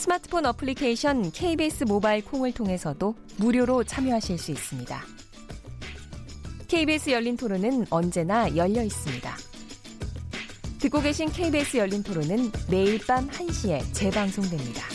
스마트폰 어플리케이션 KBS 모바일 콩을 통해서도 무료로 참여하실 수 있습니다. KBS 열린 토론은 언제나 열려 있습니다. 듣고 계신 KBS 열린 토론은 매일 밤 1시에 재방송됩니다.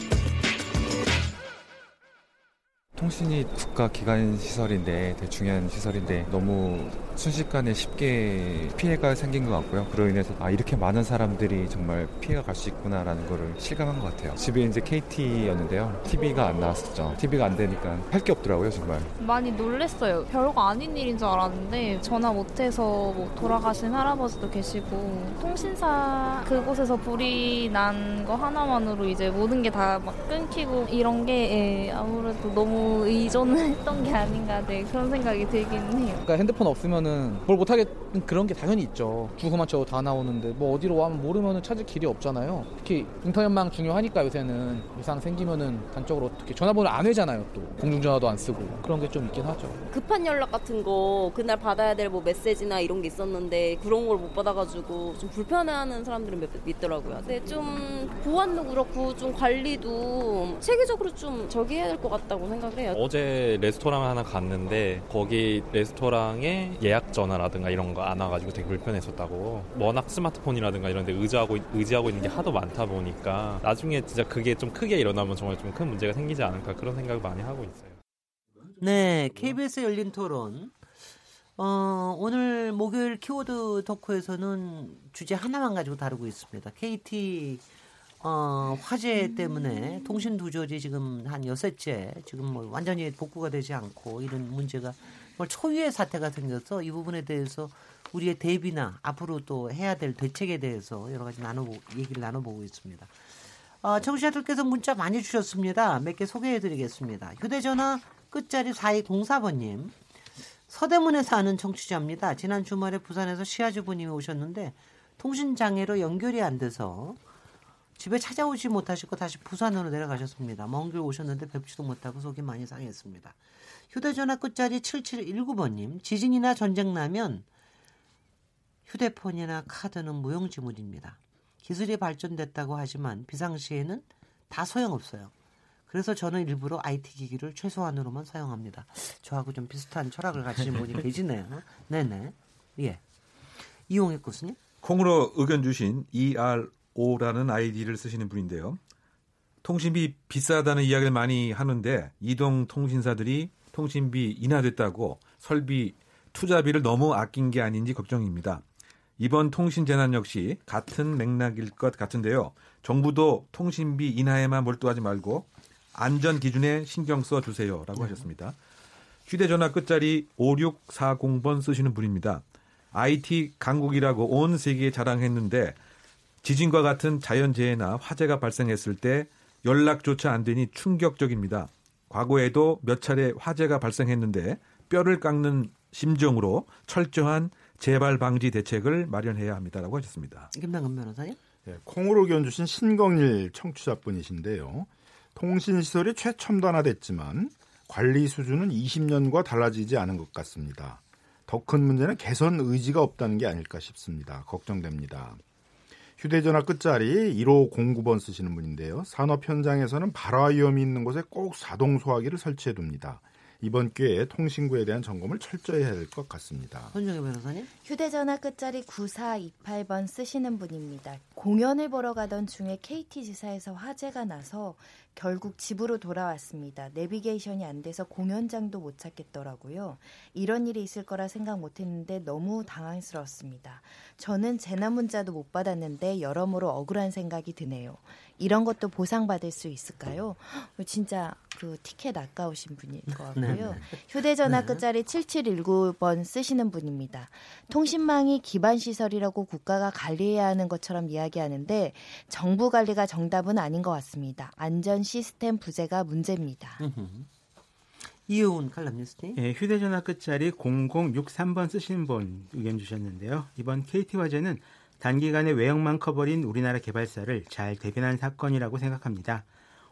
통신이 국가 기관 시설인데 되게 중요한 시설인데 너무 순식간에 쉽게 피해가 생긴 것 같고요. 그로 인해서 아 이렇게 많은 사람들이 정말 피해가 갈 수 있구나라는 거를 실감한 것 같아요. 집에 이제 KT였는데요. TV가 안 나왔었죠. TV가 안 되니까 할 게 없더라고요, 정말. 많이 놀랬어요. 별거 아닌 일인 줄 알았는데 전화 못해서 뭐 돌아가신 할아버지도 계시고 통신사 그곳에서 불이 난 거 하나만으로 이제 모든 게 다 막 끊기고 이런 게 예, 아무래도 너무 의존을 했던 게 아닌가 네, 그런 생각이 들긴 해요. 그러니까 핸드폰 없으면 은 뭘 못하겠는 그런 게 당연히 있죠. 주소만 쳐도 다 나오는데 뭐 어디로 와면 모르면은 찾을 길이 없잖아요. 특히 인터넷망 중요하니까 요새는 이상 생기면은 단적으로 어떻게 전화번호 안 외잖아요. 또 공중전화도 안 쓰고 그런 게 좀 있긴 하죠. 급한 연락 같은 거 그날 받아야 될 뭐 메시지나 이런 게 있었는데 그런 걸 못 받아가지고 좀 불편해하는 사람들이 몇, 몇 있더라고요. 근데 좀 보안도 그렇고 좀 관리도 체계적으로 좀 저기 해야 될 것 같다고 생각을 해요. 어제 레스토랑 하나 갔는데 거기 레스토랑에 예약 전화라든가 이런 거 안 와가지고 되게 불편했었다고. 워낙 스마트폰이라든가 이런 데 의지하고, 의지하고 있는 게 하도 많다 보니까 나중에 진짜 그게 좀 크게 일어나면 정말 좀 큰 문제가 생기지 않을까 그런 생각을 많이 하고 있어요. 네, KBS 열린 토론. 어, 오늘 목요일 키워드 덕후에서는 주제 하나만 가지고 다루고 있습니다. KT 어, 화재 때문에 통신 두절이 지금 한 여섯째 지금 뭐 완전히 복구가 되지 않고 이런 문제가 정말 초유의 사태가 생겨서 이 부분에 대해서 우리의 대비나 앞으로 또 해야 될 대책에 대해서 여러 가지 나눠보 얘기를 나눠보고 있습니다. 어, 청취자들께서 문자 많이 주셨습니다. 몇 개 소개해 드리겠습니다. 휴대전화 끝자리 4204번님. 서대문에 사는 청취자입니다. 지난 주말에 부산에서 시아주부님이 오셨는데 통신장애로 연결이 안 돼서 집에 찾아오지 못하시고 다시 부산으로 내려가셨습니다. 먼 길 오셨는데 뵙지도 못하고 속이 많이 상했습니다. 휴대전화 끝자리 7719번님. 지진이나 전쟁 나면 휴대폰이나 카드는 무용지물입니다. 기술이 발전됐다고 하지만 비상시에는 다 소용없어요. 그래서 저는 일부러 IT 기기를 최소한으로만 사용합니다. 저하고 좀 비슷한 철학을 가지신 분이 계시네요. 네네. 예. 이용익 교수님? 콩으로 의견 주신 ERO라는 아이디를 쓰시는 분인데요. 통신비 비싸다는 이야기를 많이 하는데 이동 통신사들이 통신비 인하됐다고 설비 투자비를 너무 아낀 게 아닌지 걱정입니다. 이번 통신 재난 역시 같은 맥락일 것 같은데요. 정부도 통신비 인하에만 몰두하지 말고 안전 기준에 신경 써 주세요라고 하셨습니다. 휴대전화 끝자리 5640번 쓰시는 분입니다. IT 강국이라고 온 세계에 자랑했는데 지진과 같은 자연재해나 화재가 발생했을 때 연락조차 안 되니 충격적입니다. 과거에도 몇 차례 화재가 발생했는데 뼈를 깎는 심정으로 철저한 재발 방지 대책을 마련해야 합니다라고 하셨습니다. 김남근 변호사님? 네, 콩으로 의견 주신 신경일 청취자분이신데요. 통신 시설이 최첨단화됐지만 관리 수준은 20년과 달라지지 않은 것 같습니다. 더 큰 문제는 개선 의지가 없다는 게 아닐까 싶습니다. 걱정됩니다. 휴대전화 끝자리 1509번 쓰시는 분인데요. 산업 현장에서는 발화 위험이 있는 곳에 꼭 자동 소화기를 설치해 둡니다. 이번 기회에 통신구에 대한 점검을 철저히 해야 될 것 같습니다. 손정혜 변호사님? 휴대전화 끝자리 9428번 쓰시는 분입니다. 공연을 보러 가던 중에 KT 지사에서 화재가 나서 결국 집으로 돌아왔습니다. 내비게이션이 안 돼서 공연장도 못 찾겠더라고요. 이런 일이 있을 거라 생각 못 했는데 너무 당황스러웠습니다. 저는 재난 문자도 못 받았는데 여러모로 억울한 생각이 드네요. 이런 것도 보상받을 수 있을까요? 진짜 그 티켓 아까우신 분일 것 같고요. 네, 네. 휴대전화 네. 끝자리 7719번 쓰시는 분입니다. 통신망이 기반 시설이라고 국가가 관리해야 하는 것처럼 이야기하는데 정부 관리가 정답은 아닌 것 같습니다. 안전 시스템 부재가 문제입니다. 이효훈 칼럼니스트. 예, 휴대전화 끝자리 0063번 쓰시는 분 의견 주셨는데요. 이번 KT 화재는 단기간에 외형만 커버린 우리나라 개발사를 잘 대변한 사건이라고 생각합니다.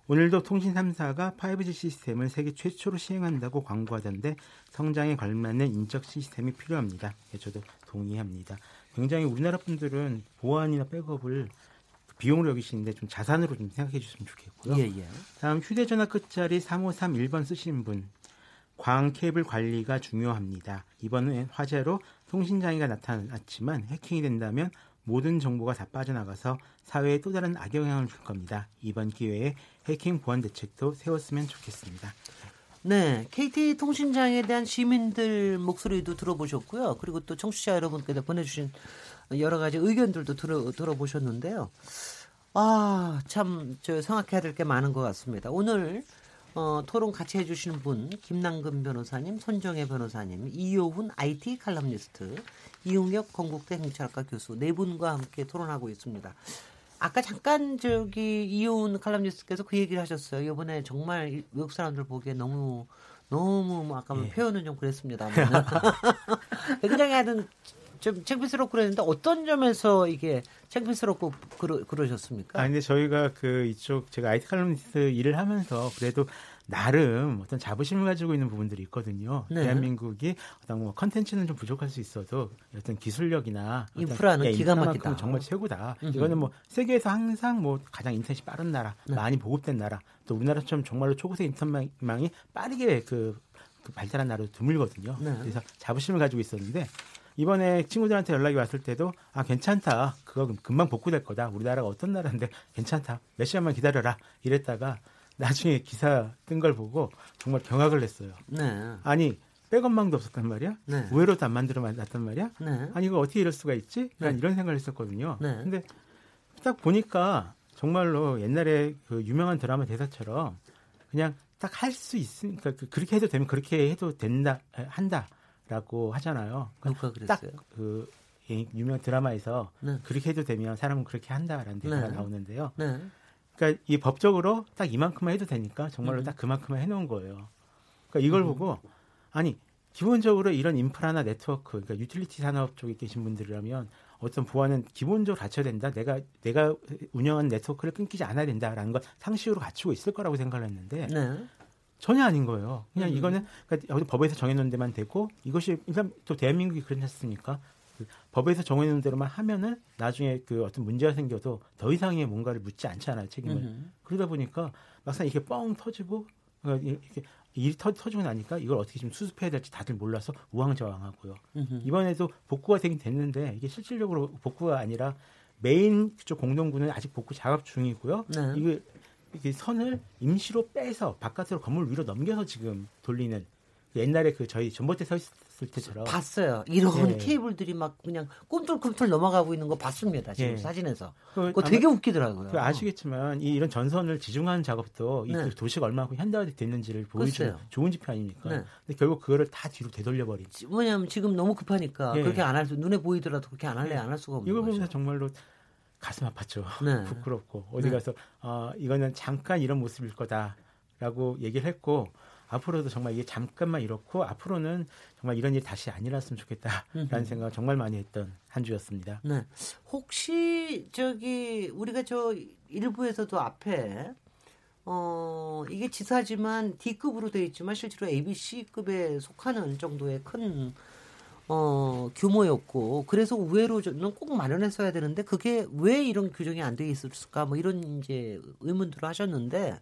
오늘도 통신 3사가 5G 시스템을 세계 최초로 시행한다고 광고하던데 성장에 걸맞는 인적 시스템이 필요합니다. 예, 저도 동의합니다. 굉장히 우리나라 분들은 보안이나 백업을 비용으로 여기시는데 좀 자산으로 좀 생각해 주시면 좋겠고요. 예, 예. 다음 휴대전화 끝자리 3531번 쓰시는 분. 광 케이블 관리가 중요합니다. 이번엔 화재로 통신장애가 나타났지만 해킹이 된다면 모든 정보가 다 빠져나가서 사회에 또 다른 악영향을 줄 겁니다. 이번 기회에 해킹 보안 대책도 세웠으면 좋겠습니다. 네, KT 통신장에 대한 시민들 목소리도 들어보셨고요. 그리고 또 청취자 여러분께서 보내주신 여러 가지 의견들도 들어, 들어보셨는데요. 아, 참, 저 생각해야 될 게 많은 것 같습니다. 오늘 어, 토론 같이 해주시는 분, 김남근 변호사님, 손정혜 변호사님, 이효훈 IT 칼럼니스트, 이용혁 건국대 행정학과 교수 네 분과 함께 토론하고 있습니다. 아까 잠깐 저기 이효훈 칼럼니스트께서 그 얘기를 하셨어요. 이번에 정말 외국 사람들 보기에 너무 너무 뭐 아까 예. 표현은 좀 그랬습니다. 굉장히 하여튼 좀 창피스럽고 그랬는데 어떤 점에서 이게 창피스럽고 그러, 그러셨습니까? 아 근데 저희가 그 이쪽 제가 IT 칼럼니스트 일을 하면서 그래도 나름 어떤 자부심을 가지고 있는 부분들이 있거든요. 네. 대한민국이 어떤 뭐 컨텐츠는 좀 부족할 수 있어도 어떤 기술력이나 인프라는 예, 기가 막히다. 정말 최고다. 음흠. 이거는 뭐 세계에서 항상 뭐 가장 인터넷이 빠른 나라, 네. 많이 보급된 나라, 또 우리나라처럼 정말로 초고세 인터넷망이 빠르게 그, 그 발달한 나라도 드물거든요. 네. 그래서 자부심을 가지고 있었는데 이번에 친구들한테 연락이 왔을 때도 아 괜찮다 그거 금방 복구될 거다 우리나라가 어떤 나라인데 괜찮다 몇 시간만 기다려라 이랬다가 나중에 기사 뜬 걸 보고 정말 경악을 했어요. 네. 아니 백업망도 없었단 말이야. 네. 우회로도 안 만들어 놨단 말이야. 네. 아니 이거 어떻게 이럴 수가 있지? 난 네. 이런 생각을 했었거든요. 네. 근데 딱 보니까 정말로 옛날에 그 유명한 드라마 대사처럼 그냥 딱 할 수 있으니까 그 그렇게 해도 되면 그렇게 해도 된다 한다 라고 하잖아요. 누가 그랬어요? 딱그 유명 드라마에서 네. 그렇게 해도 되면 사람은 그렇게 한다라는 대사가 네. 나오는데요. 네. 그러니까 이 법적으로 딱 이만큼만 해도 되니까 정말로 음. 딱 그만큼만 해놓은 거예요. 그러니까 이걸 음. 보고 아니 기본적으로 이런 인프라나 네트워크, 그러니까 유틸리티 산업 쪽에 계신 분들이라면 어떤 보안은 기본적으로 갖춰야 된다. 내가 내가 운영한 네트워크를 끊기지 않아야 된다라는 걸 상식으로 갖추고 있을 거라고 생각을 했는데 네. 전혀 아닌 거예요. 그냥 음. 이거는 그러니까 법에서 정해놓은 데만 되고 이것이 일단 또 대한민국이 그랬으니까 그 법에서 정해놓은 대로만 하면은 나중에 그 어떤 문제가 생겨도 더 이상의 뭔가를 묻지 않잖아요 책임을 음흠. 그러다 보니까 막상 이게 뻥 터지고 어, 이렇게 일이 터, 터지고 나니까 이걸 어떻게 좀 수습해야 될지 다들 몰라서 우왕좌왕하고요 음흠. 이번에도 복구가 되긴 됐는데 이게 실질적으로 복구가 아니라 메인 그쪽 공동구는 아직 복구 작업 중이고요 네. 이게 이게 선을 임시로 빼서 바깥으로 건물 위로 넘겨서 지금 돌리는 옛날에 그 저희 전봇대 서 있을 때처럼 봤어요. 이런 네. 케이블들이 막 그냥 꿈틀꿈틀 넘어가고 있는 거 봤습니다. 지금 네. 사진에서. 그, 그거 되게 웃기더라고요. 그 아시겠지만 이 이런 전선을 지중하는 작업도 네. 이 도시가 얼마나 현대화됐는지를 되는지를 보여주는 좋은 지표 아닙니까? 네. 근데 결국 그거를 다 뒤로 되돌려 버린. 뭐냐면 지금 너무 급하니까 네. 그렇게 안 할 수, 눈에 보이더라도 그렇게 안 할래 네. 안할 수가 없는 이거 보면서 정말로 가슴 아팠죠. 부끄럽고 어디 가서 어, 이거는 잠깐 이런 모습일 거다라고 얘기를 했고 앞으로도 정말 이게 잠깐만 이렇고 앞으로는 정말 이런 일이 다시 안 일어났으면 좋겠다라는 생각을 정말 많이 했던 한 주였습니다. 네. 혹시 저기 우리가 저 일부에서도 앞에 어 이게 지사지만 D급으로 되어 있지만 실제로 ABC급에 속하는 정도의 큰 어, 규모였고 그래서 우회로는 꼭 마련했어야 되는데 그게 왜 이런 규정이 안 돼 있을까? 뭐 이런 이제 의문들을 하셨는데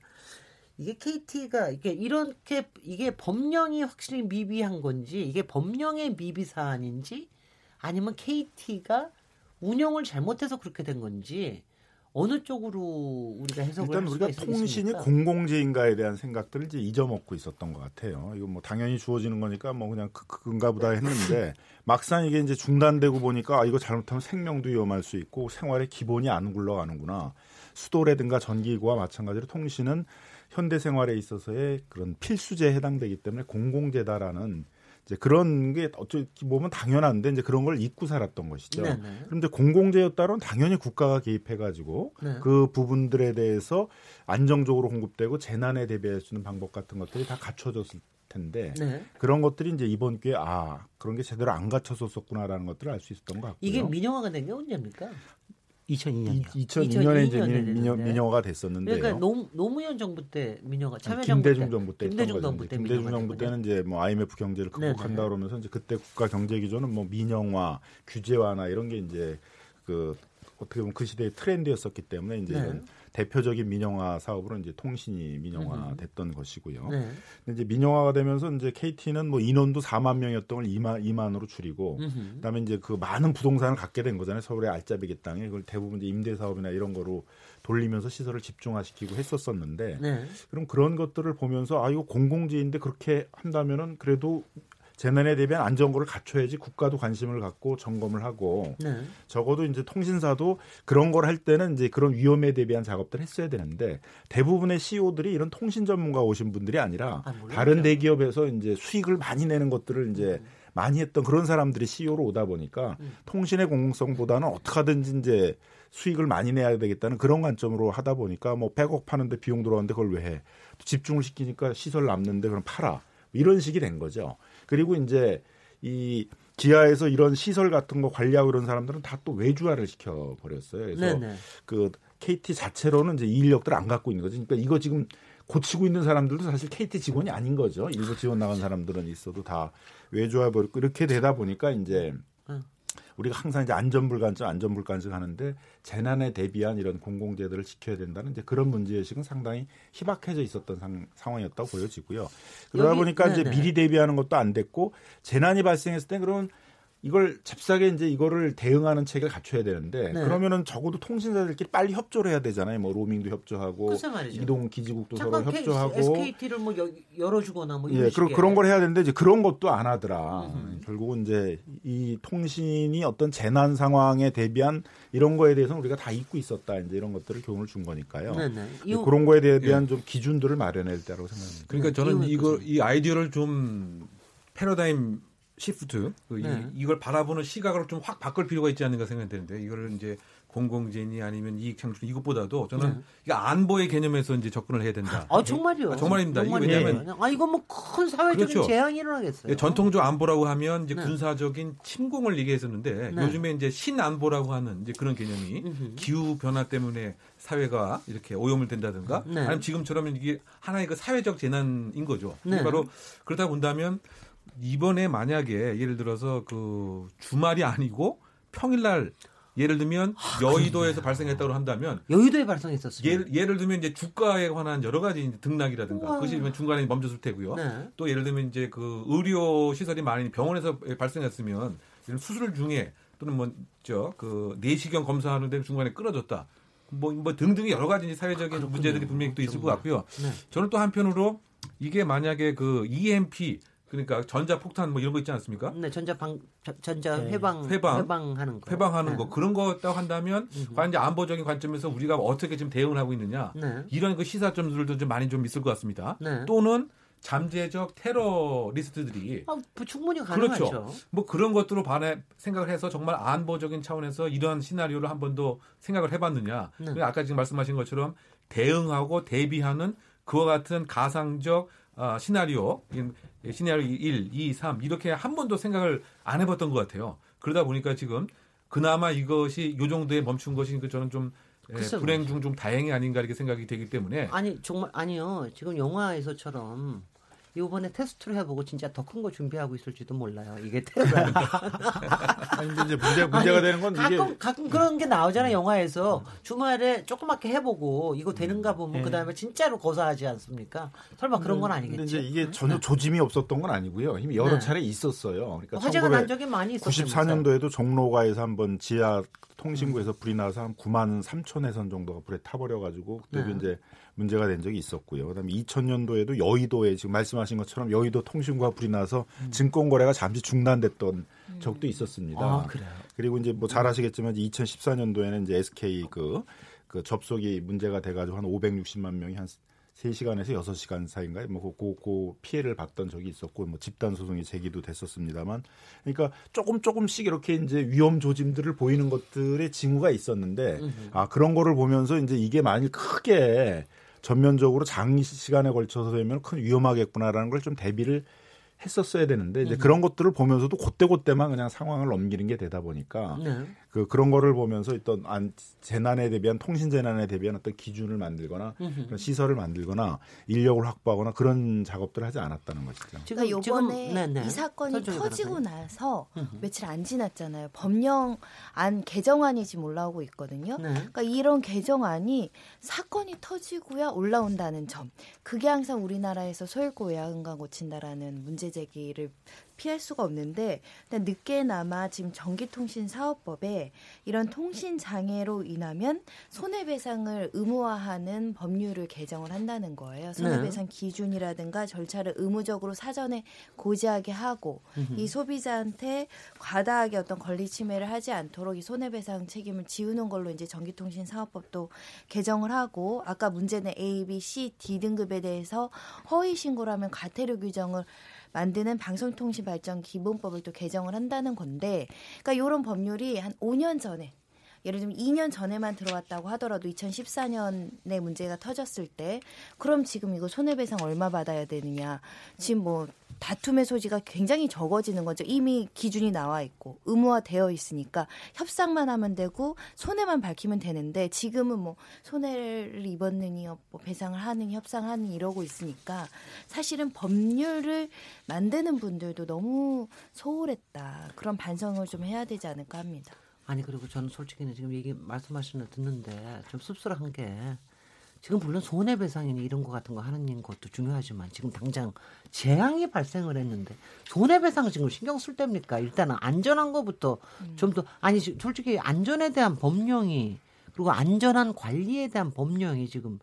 이게 KT가 이게 이렇게 이게 법령이 확실히 미비한 건지 이게 법령의 미비 사안인지 아니면 KT가 운영을 잘못해서 그렇게 된 건지 어느 쪽으로 우리가 해석을 일단 우리가 통신이 공공재인가에 대한 생각들을 이제 잊어먹고 있었던 것 같아요. 이거 뭐 당연히 주어지는 거니까 뭐 그냥 그, 그건가 보다 했는데 막상 이게 이제 중단되고 보니까 아, 이거 잘못하면 생명도 위험할 수 있고 생활의 기본이 안 굴러가는구나. 수도라든가 전기구와 마찬가지로 통신은 현대 생활에 있어서의 그런 필수제에 해당되기 때문에 공공재다라는 이제 그런 게 어떻게 보면 당연한데 이제 그런 걸 잊고 살았던 것이죠. 네네. 그런데 공공재였다면 당연히 국가가 개입해가지고 네. 그 부분들에 대해서 안정적으로 공급되고 재난에 대비할 수 있는 방법 같은 것들이 다 갖춰졌을 텐데 네. 그런 것들이 이제 이번 기회에 아 그런 게 제대로 안 갖춰졌었구나라는 것들을 알 수 있었던 것 같고요. 이게 민영화가 된 게 언제입니까? 2002년이요. 2002년에 이제 민영, 민영화가 됐었는데요. 그러니까 노, 노무현 정부 때 민영화 참여 김대중 정부 때 김대중 정부 때 김대중 정부 때는 이제 뭐 IMF 경제를 극복한다 그러면서 이제 그때 국가 경제 기조는 뭐 민영화, 규제 완화 이런 게 이제 그 어떻게 보면 그 시대의 트렌드였었기 때문에 이제 네. 대표적인 민영화 사업으로 이제 통신이 민영화됐던 음. 것이고요. 네. 근데 이제 민영화가 되면서 이제 KT는 뭐 인원도 4만 명이었던 걸 2만 2만으로 줄이고 음. 그다음에 이제 그 많은 부동산을 갖게 된 거잖아요. 서울의 알짜배기 땅에 그걸 대부분 이제 임대 사업이나 이런 거로 돌리면서 시설을 집중화시키고 했었었는데 네. 그럼 그런 것들을 보면서 아 이거 공공지인데 그렇게 한다면은 그래도 재난에 대비한 안전거를 갖춰야지 국가도 관심을 갖고 점검을 하고 네. 적어도 이제 통신사도 그런 걸 할 때는 이제 그런 위험에 대비한 작업들을 했어야 되는데 대부분의 CEO들이 이런 통신 전문가 오신 분들이 아니라 아, 다른 대기업에서 이제 수익을 많이 내는 것들을 이제 음. 많이 했던 그런 사람들이 CEO로 오다 보니까 음. 통신의 공공성보다는 어떻게 하든지 이제 수익을 많이 내야 되겠다는 그런 관점으로 하다 보니까 뭐 100억 파는데 비용 들어가는데 그걸 왜 해? 집중을 시키니까 시설 남는데 그럼 팔아. 이런 식이 된 거죠. 그리고 이제 이 기아에서 이런 시설 같은 거 관리하고 이런 사람들은 다 또 외주화를 시켜 버렸어요. 그래서 네네. 그 KT 자체로는 이제 이 인력들 안 갖고 있는 거죠. 그러니까 이거 지금 고치고 있는 사람들도 사실 KT 직원이 아닌 거죠. 일부 지원 나간 사람들은 있어도 다 외주화 버리고 이렇게 되다 보니까 이제 우리가 항상 이제 안전불감증, 안전불감증 하는데 재난에 대비한 이런 공공재들을 지켜야 된다는 이제 그런 문제의식은 상당히 희박해져 있었던 상, 상황이었다고 보여지고요. 그러다 보니까 네네. 이제 미리 대비하는 것도 안 됐고 재난이 발생했을 때 그러면 이걸 잽싸게 이제 이거를 대응하는 체계를 갖춰야 되는데 네. 그러면은 적어도 통신사들끼리 빨리 협조를 해야 되잖아요. 뭐 로밍도 협조하고 이동 기지국도 서로 협조하고 SKT를 뭐 열어주거나 뭐 이런 예, 그런 그런 걸 해야 되는데 이제 그런 것도 안 하더라. 음. 결국은 이제 이 통신이 어떤 재난 상황에 대비한 이런 거에 대해서는 우리가 다 잊고 있었다. 이제 이런 것들을 교훈을 준 거니까요. 네, 네. 그런 거에 대한 예. 좀 기준들을 마련해야 되라고 생각합니다. 그러니까 저는 이거 이 아이디어를 좀 패러다임 시프트 그 네. 이, 걸 바라보는 시각을 좀 확 바꿀 필요가 있지 않는가 생각이 드는데 이거를 이제 공공재니 아니면 이익 창출 이것보다도 저는 네. 이거 안보의 개념에서 이제 접근을 해야 된다. 아 정말요? 아, 정말입니다. 이게 왜냐하면 아 이거 뭐 큰 사회적인 그렇죠. 재앙이 일어나겠어요. 전통적 안보라고 하면 이제 네. 군사적인 침공을 얘기했었는데 네. 요즘에 이제 신안보라고 하는 이제 그런 개념이 기후 변화 때문에 사회가 이렇게 오염을 된다든가 네. 아니면 지금처럼 이게 하나의 그 사회적 재난인 거죠. 네. 바로 그러다 본다면 이번에 만약에 예를 들어서 그 주말이 아니고 평일날 예를 들면 아, 여의도에서 발생했다고 한다면 여의도에 발생했었어요. 예를, 예를 들면 이제 주가에 관한 여러 가지 등락이라든가 우와. 그것이 중간에 멈췄을 테고요. 네. 또 예를 들면 이제 그 의료 시설이 많이 병원에서 발생했으면 수술 중에 또는 뭐저그 내시경 검사하는데 중간에 끊어졌다. 뭐, 뭐 등등의 여러 가지 사회적인 아, 문제들이 분명히 또 있을 것 같고요. 네. 저는 또 한편으로 이게 만약에 그 EMP 그러니까 전자 폭탄 뭐 이런 거 있지 않습니까? 네, 전자 방 전자 네. 회방 회방 회방하는 거. 회방하는 네. 거 그런 거딱 한다면 과연 이제 안보적인 관점에서 우리가 어떻게 지금 대응을 하고 있느냐 네. 이런 그 시사점들도 좀 많이 좀 있을 것 같습니다. 네. 또는 잠재적 테러리스트들이 아, 뭐 충분히 가능하죠. 그렇죠. 뭐 그런 것들로 반해 생각을 해서 정말 안보적인 차원에서 이러한 시나리오를 한번더 생각을 해봤느냐. 네. 아까 지금 말씀하신 것처럼 대응하고 대비하는 그와 같은 가상적 어, 시나리오 예, 시나리오 1, 2, 3 이렇게 한 번도 생각을 안 해봤던 것 같아요. 그러다 보니까 지금 그나마 이것이 요 정도에 멈춘 것이 저는 좀 예, 불행 중 좀 다행이 아닌가 이렇게 생각이 되기 때문에. 아니 정말 아니요. 지금 영화에서처럼 이번에 테스트를 해보고 진짜 더 큰 거 준비하고 있을지도 몰라요. 이게 테스트라는 아니 이제 문제 문제가 아니, 되는 건 가끔 이게 가끔 그런 게 나오잖아요. 영화에서 주말에 조그맣게 해보고 이거 되는가 보면 네. 그 다음에 진짜로 고사하지 않습니까? 설마 그런 건 아니겠지? 근데 이제 이게 전혀 조짐이 없었던 건 아니고요. 이미 여러 네. 차례 있었어요. 그러니까 화재가 난 적이 많이 있었어요. 94년도에도 종로가에서 한번 지하 통신구에서 불이 나서 한 9만 3천 회선 정도가 불에 타버려가지고 그때도 네. 이제 문제가 된 적이 있었고요. 그다음에 2000년도에도 여의도에 지금 말씀하신 것처럼 여의도 통신구가 불이 나서 음. 증권 거래가 잠시 중단됐던 음. 적도 있었습니다. 아, 그리고 이제 뭐 잘 아시겠지만 2014년도에는 이제 SK 그, 그 접속이 문제가 돼 가지고 한 560만 명이 한 3시간에서 6시간 사이인가요? 뭐, 그, 그, 피해를 봤던 적이 있었고, 뭐, 집단 소송이 제기도 됐었습니다만. 그러니까 조금 조금씩 이렇게 이제 위험 조짐들을 보이는 것들의 징후가 있었는데, 아, 그런 거를 보면서 이제 이게 만일 크게 전면적으로 장시간에 걸쳐서 되면 큰 위험하겠구나라는 걸 좀 대비를 했었어야 되는데 이제 음. 그런 것들을 보면서도 그때 그때만 그냥 상황을 넘기는 게 되다 보니까 네. 그 그런 거를 보면서 어떤 안 재난에 대비한 통신 재난에 대비한 어떤 기준을 만들거나 그런 시설을 만들거나 인력을 확보하거나 그런 작업들을 하지 않았다는 것이죠. 그러니까 요번에 네, 네. 이 사건이 터지고 나서 며칠 안 지났잖아요. 법령 안 개정안이 지금 올라오고 있거든요. 네. 그러니까 이런 개정안이 사건이 터지고야 올라온다는 점. 그게 항상 우리나라에서 소일고 외야은간 고친다라는 문제 제기를 피할 수가 없는데 늦게나마 지금 전기통신사업법에 이런 통신 장애로 인하면 손해배상을 의무화하는 법률을 개정을 한다는 거예요. 손해배상 네. 기준이라든가 절차를 의무적으로 사전에 고지하게 하고. 이 소비자한테 과다하게 어떤 권리 침해를 하지 않도록 이 손해배상 책임을 지우는 걸로 이제 전기통신사업법도 개정을 하고 아까 문제는 A, B, C, D 등급에 대해서 허위 신고라면 과태료 규정을 만드는 방송통신발전 기본법을 또 개정을 한다는 건데, 그러니까 이런 법률이 한 5년 전에 예를 들면 2년 전에만 들어왔다고 하더라도 2014년에 문제가 터졌을 때 그럼 지금 이거 손해배상 얼마 받아야 되느냐 지금 뭐 다툼의 소지가 굉장히 적어지는 거죠. 이미 기준이 나와 있고 의무화되어 있으니까 협상만 하면 되고 손해만 밝히면 되는데 지금은 뭐 손해를 입었느니 뭐 배상을 하느니 협상하느니 이러고 있으니까 사실은 법률을 만드는 분들도 너무 소홀했다. 그런 반성을 좀 해야 되지 않을까 합니다. 아니 그리고 저는 솔직히 는 지금 얘기 말씀하시는 거 듣는데 좀 씁쓸한 게 지금 물론 손해배상이나 이런 거 같은 거 하는 것도 중요하지만 지금 당장 재앙이 발생을 했는데 손해배상 지금 신경 쓸 때입니까? 일단은 안전한 거부터 음. 좀더 아니 솔직히 안전에 대한 법령이 그리고 안전한 관리에 대한 법령이 지금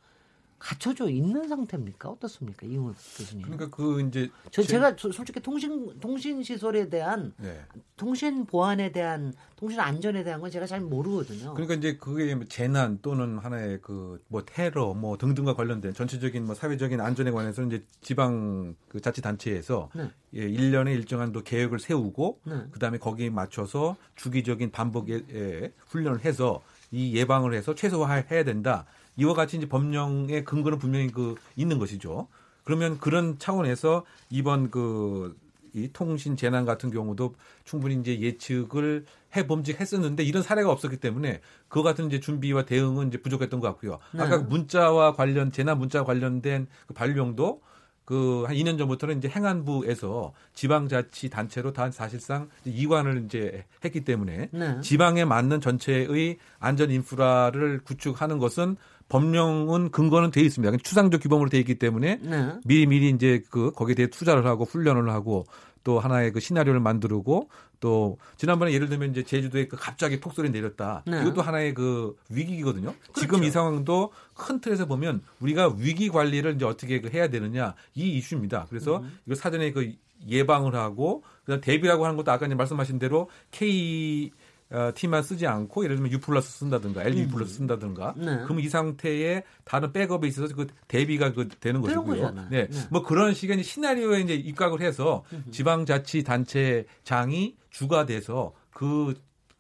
갖춰져 있는 상태입니까? 어떻습니까, 이용호 교수님? 그러니까 그 이제 저 제... 가 솔직히 통신 통신 시설에 대한 네. 통신 보안에 대한 통신 안전에 대한 건 제가 잘 모르거든요. 그러니까 이제 그게 뭐 재난 또는 하나의 그 뭐 테러 뭐 등등과 관련된 전체적인 뭐 사회적인 안전에 관해서 이제 지방 그 자치 단체에서 네. 예, 1년에 일정한 또 계획을 세우고 네. 그다음에 거기에 맞춰서 주기적인 반복의 예, 훈련을 해서 이 예방을 해서 최소화해야 된다. 이와 같이 이제 법령의 근거는 분명히 그 있는 것이죠. 그러면 그런 차원에서 이번 그 이 통신 재난 같은 경우도 충분히 이제 예측을 해 범직했었는데 이런 사례가 없었기 때문에 그 같은 이제 준비와 대응은 이제 부족했던 것 같고요. 네. 아까 문자와 관련 재난 문자 관련된 그 발령도 그한 2년 전부터는 이제 행안부에서 지방자치 단체로 다 사실상 이관을 이제 했기 때문에 네. 지방에 맞는 전체의 안전 인프라를 구축하는 것은 법령은 근거는 돼 있습니다. 추상적 규범으로 돼 있기 때문에 네. 미리 미리 이제 그 거기에 대해 투자를 하고 훈련을 하고 또 하나의 그 시나리오를 만들고 또 지난번에 예를 들면 이제 제주도에 그 갑자기 폭설이 내렸다. 네. 이것도 하나의 그 위기거든요. 그렇죠. 지금 이 상황도 큰 틀에서 보면 우리가 위기 관리를 이제 어떻게 그 해야 되느냐 이 이슈입니다. 그래서 음. 이거 사전에 그 예방을 하고 그다음 대비라고 하는 것도 아까 이제 말씀하신 대로 K 어, T만 쓰지 않고 예를 들면 U 플러스 쓴다든가 LG U 플러스 음. 쓴다든가 네. 그럼 이 상태에 다른 백업에 있어서 그 대비가 그 되는 것이고요. 네. 네. 뭐 그런 식의 시나리오에 이제 입각을 해서 지방자치단체장이 주가 돼서 그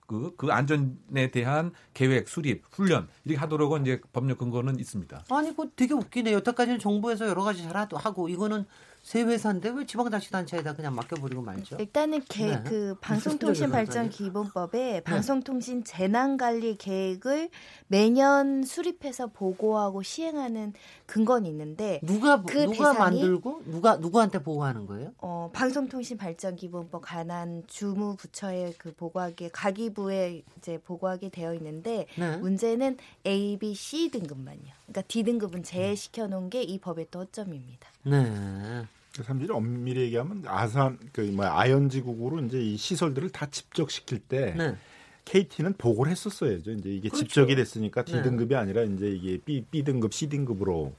그, 그 안전에 대한 계획, 수립, 훈련 이렇게 하도록 이제 법률 근거는 있습니다. 아니, 그 되게 웃기네요. 여태까지는 정부에서 여러 가지 잘 하고 이거는 새 회사인데 왜 지방자치단체에다 그냥 맡겨버리고 말죠? 일단은 개, 네. 그 방송통신발전기본법에 네. 방송통신 재난관리 계획을 매년 수립해서 보고하고 시행하는 근거는 있는데 누가 그 누가 만들고 누가 누구한테 보고하는 거예요? 어, 방송통신발전기본법 관한 주무부처에 그 보고하게 가기부에 이제 보고하게 되어 있는데 네. 문제는 A, B, C 등급만요. 그러니까 D 등급은 제외시켜 놓은 게 이 법의 또 허점입니다. 네. 사람들이 엄밀히 얘기하면 아산 그뭐 아연지국으로 이제 이 시설들을 다 집적시킬 때 네. KT는 보고를 했었어야죠. 이제 이게 그렇죠. 집적이 됐으니까 D 네. 등급이 아니라 이제 이게 B, B 등급, C 등급으로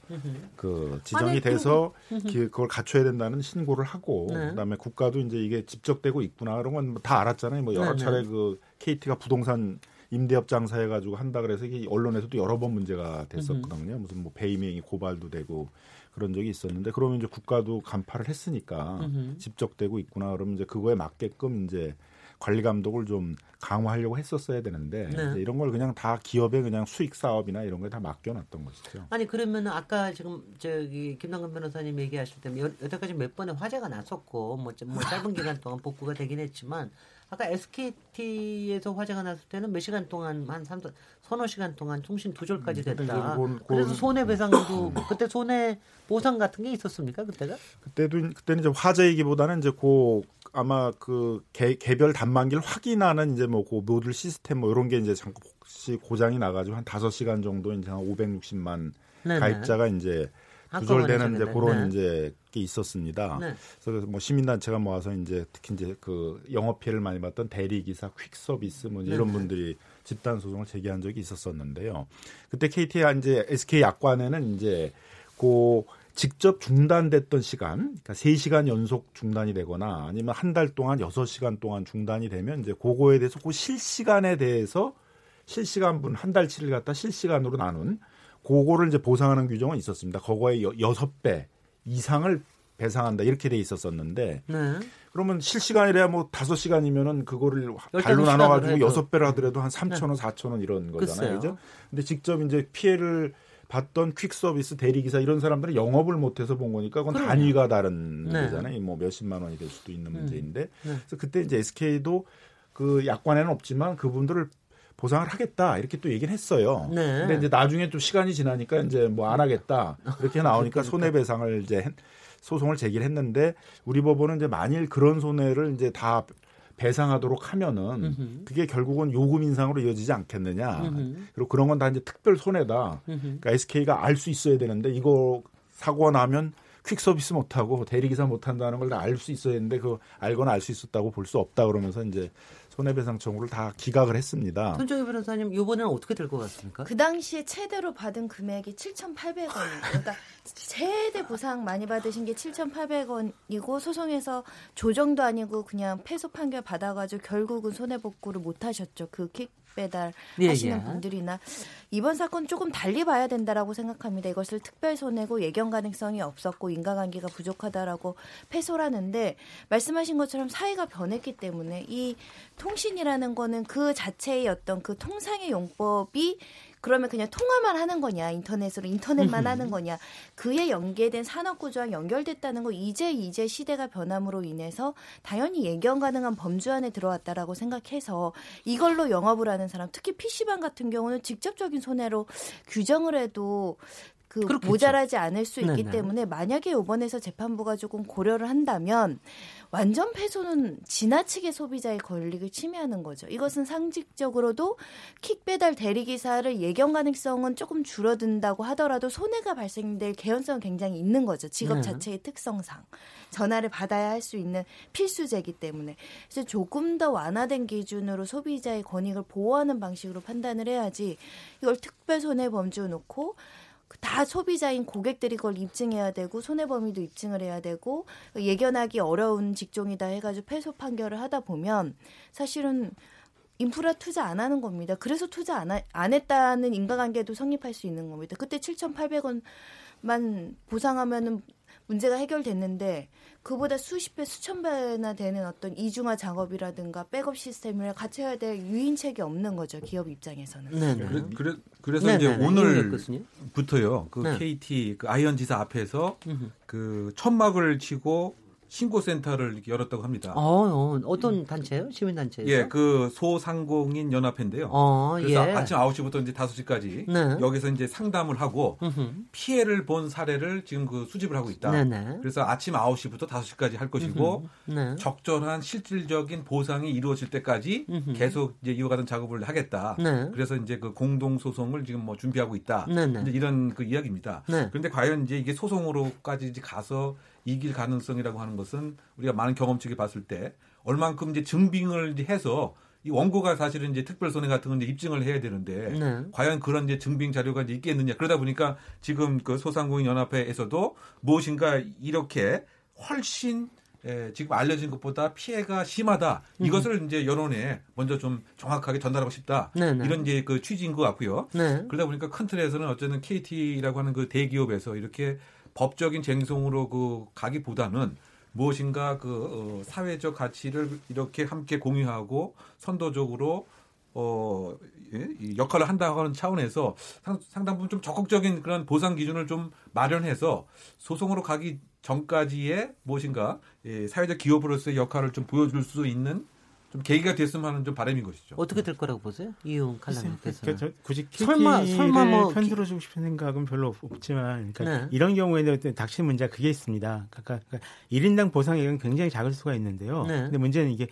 그 지정이 아니, 돼서 그걸 갖춰야 된다는 신고를 하고 네. 그다음에 국가도 이제 이게 집적되고 있구나 그런 건 다 알았잖아요. 뭐 여러 네, 네. 차례 그 KT가 부동산 임대업 장 사해 가지고 한다 그래서 이게 언론에서도 여러 번 문제가 됐었거든요. 무슨 뭐 배임행위 고발도 되고 그런 적이 있었는데 그러면 이제 국가도 간파를 했으니까 집적되고 있구나 그러면 이제 그거에 맞게끔 이제 관리 감독을 좀 강화하려고 했었어야 되는데 네. 이런 걸 그냥 다 기업의 그냥 수익 사업이나 이런 거에 다 맡겨놨던 것이죠. 아니 그러면 아까 지금 저기 김남근 변호사님 얘기하실 때 여태까지 몇 번의 화제가 났었고 뭐, 뭐 짧은 기간 동안 복구가 되긴 했지만 아까 SKT에서 화제가 났을 때는 몇 시간 동안 한 3, 서너 시간 동안 통신 두절까지 음, 됐다. 음, 그래서 손해배상도 그때 손해 보상 같은 게 있었습니까 그때가? 그때도 그때는 이제 화제이기보다는 이제 고 아마 그 개, 개별 단말기를 확인하는 이제 뭐그 모듈 시스템 뭐 이런 게 이제 잠깐 혹시 고장이 나가지고 한 다섯 시간 정도 이제 한 560만 네네. 가입자가 이제 두절되는 이제 그런 네. 이제 게 있었습니다. 네. 그래서 뭐 시민단체가 모아서 이제 특히 이제 그 영업 피해를 많이 봤던 대리기사, 퀵 서비스 뭐 이런 네. 분들이 집단 소송을 제기한 적이 있었었는데요. 그때 KT 이제 SK 약관에는 이제 그 직접 중단됐던 시간, 그러니까 3시간 연속 중단이 되거나 아니면 한 달 동안 6시간 동안 중단이 되면 이제 그거에 대해서 그 실시간에 대해서 실시간분 한 달치를 갖다 실시간으로 나눈 그거를 이제 보상하는 규정은 있었습니다. 그거의 여섯 배 이상을 배상한다 이렇게 돼 있었었는데 네. 그러면 실시간이래야 뭐 다섯 시간이면은 그거를 발로 나눠 가지고 여섯 배를 하더라도 한 삼천 원, 네. 사천 원 이런 거잖아요, 그죠? 근데 직접 이제 피해를 받던 퀵 서비스 대리기사 이런 사람들은 영업을 못해서 본 거니까 그건 그럼요. 단위가 다른 네. 거잖아요. 뭐 몇십만 원이 될 수도 있는 음. 문제인데 네. 그래서 그때 이제 SK도 그 약관에는 없지만 그분들을 보상을 하겠다 이렇게 또 얘기를 했어요. 네. 근데 이제 나중에 좀 시간이 지나니까 이제 뭐 안 하겠다 이렇게 나오니까 손해배상을 이제 소송을 제기를 했는데 우리 법원은 이제 만일 그런 손해를 이제 다 배상하도록 하면은 그게 결국은 요금 인상으로 이어지지 않겠느냐. 그리고 그런 건 다 이제 특별 손해다. 그러니까 SK가 알 수 있어야 되는데 이거 사고가 나면 퀵 서비스 못 하고 대리기사 못 한다는 걸 다 알 수 있어야 했는데 그 알거나 알 수 있었다고 볼 수 없다 그러면서 이제 손해배상 청구를 다 기각을 했습니다. 손정희 변호사님 이번에는 어떻게 될 것 같습니까? 그 당시에 최대로 받은 금액이 7,800원이에요. 그러니까 최대 보상 많이 받으신 게 7,800원이고 소송에서 조정도 아니고 그냥 패소 판결 받아가지고 결국은 손해복구를 못 하셨죠. 그 킥 배달 예, 하시는 예. 분들이나 이번 사건 조금 달리 봐야 된다라고 생각합니다. 이것을 특별 손해고 예견 가능성이 없었고 인과관계가 부족하다라고 패소라는데 말씀하신 것처럼 사회가 변했기 때문에 이 통신이라는 거는 그 자체의 어떤 그 통상의 용법이 그러면 그냥 통화만 하는 거냐? 인터넷으로 인터넷만 하는 거냐? 그에 연계된 산업 구조와 연결됐다는 거 이제 이제 시대가 변함으로 인해서 당연히 예견 가능한 범주 안에 들어왔다라고 생각해서 이걸로 영업을 하는 사람 특히 PC방 같은 경우는 직접적인 손해로 규정을 해도 그 모자라지 않을 수 있기 네네. 때문에 만약에 이번에서 재판부가 조금 고려를 한다면 완전 패소는 지나치게 소비자의 권리를 침해하는 거죠. 이것은 상식적으로도 킥 배달 대리기사를 예견 가능성은 조금 줄어든다고 하더라도 손해가 발생될 개연성은 굉장히 있는 거죠. 직업 네. 자체의 특성상. 전화를 받아야 할 수 있는 필수제이기 때문에. 그래서 조금 더 완화된 기준으로 소비자의 권익을 보호하는 방식으로 판단을 해야지 이걸 특별 손해 범주 놓고 다 소비자인 고객들이 그걸 입증해야 되고 손해범위도 입증을 해야 되고 예견하기 어려운 직종이다 해가지고 패소 판결을 하다 보면 사실은 인프라 투자 안 하는 겁니다. 그래서 투자 안, 하, 안 했다는 인과관계도 성립할 수 있는 겁니다. 그때 7,800원만 보상하면은 문제가 해결됐는데 그보다 수십 배, 수천 배나 되는 어떤 이중화 작업이라든가 백업 시스템을 갖춰야 될 유인책이 없는 거죠 기업 입장에서는. 네. 네. 그래, 그래, 그래서 네네. 이제 오늘부터요 그 네. KT 그 아현 지사 앞에서 그 천막을 치고 신고센터를 이렇게 열었다고 합니다. 어, 어떤 단체요? 시민단체요? 예, 그 소상공인 연합회인데요. 어, 그래서 예. 아침 9시부터 이제 5시까지 네. 여기서 이제 상담을 하고 으흠. 피해를 본 사례를 지금 그 수집을 하고 있다. 네네. 그래서 아침 9시부터 5시까지 할 것이고 네. 적절한 실질적인 보상이 이루어질 때까지 으흠. 계속 이제 이어가던 작업을 하겠다. 네. 그래서 이제 그 공동 소송을 지금 뭐 준비하고 있다. 네네. 이제 이런 그 이야기입니다. 네. 그런데 과연 이제 이게 소송으로까지 가서 이길 가능성이라고 하는 것은 우리가 많은 경험치를 봤을 때 얼만큼 이제 증빙을 해서 이 원고가 사실은 이제 특별손해 같은 건 이제 입증을 해야 되는데 네. 과연 그런 이제 증빙 자료가 이제 있겠느냐 그러다 보니까 지금 그 소상공인 연합회에서도 무엇인가 이렇게 훨씬 예, 지금 알려진 것보다 피해가 심하다. 음. 이것을 이제 여론에 먼저 좀 정확하게 전달하고 싶다. 네네. 네. 이런 이제 그 취지인 것 같고요. 네. 그러다 보니까 큰 틀에서는 어쨌든 KT라고 하는 그 대기업에서 이렇게 법적인 쟁송으로 그 가기보다는 무엇인가 그 어, 사회적 가치를 이렇게 함께 공유하고 선도적으로 어, 예? 역할을 한다고 하는 차원에서 상, 당 부분 좀 적극적인 그런 보상 기준을 좀 마련해서 소송으로 가기 전까지의 무엇인가 예, 사회적 기업으로서의 역할을 좀 보여줄 수 있는 좀 계기가 됐으면 하는 좀 바람인 것이죠. 어떻게 될 거라고 보세요? 이용 칼럼님께서. 그러니까 굳이 설마 설마 뭐 편들어 주고 싶은 생각은 별로 없지만 그러니까 네. 이런 경우에는 닥친 문제 가 그게 있습니다. 그러니까, 그러니까 1인당 보상액은 굉장히 작을 수가 있는데요. 네. 근데 문제는 이게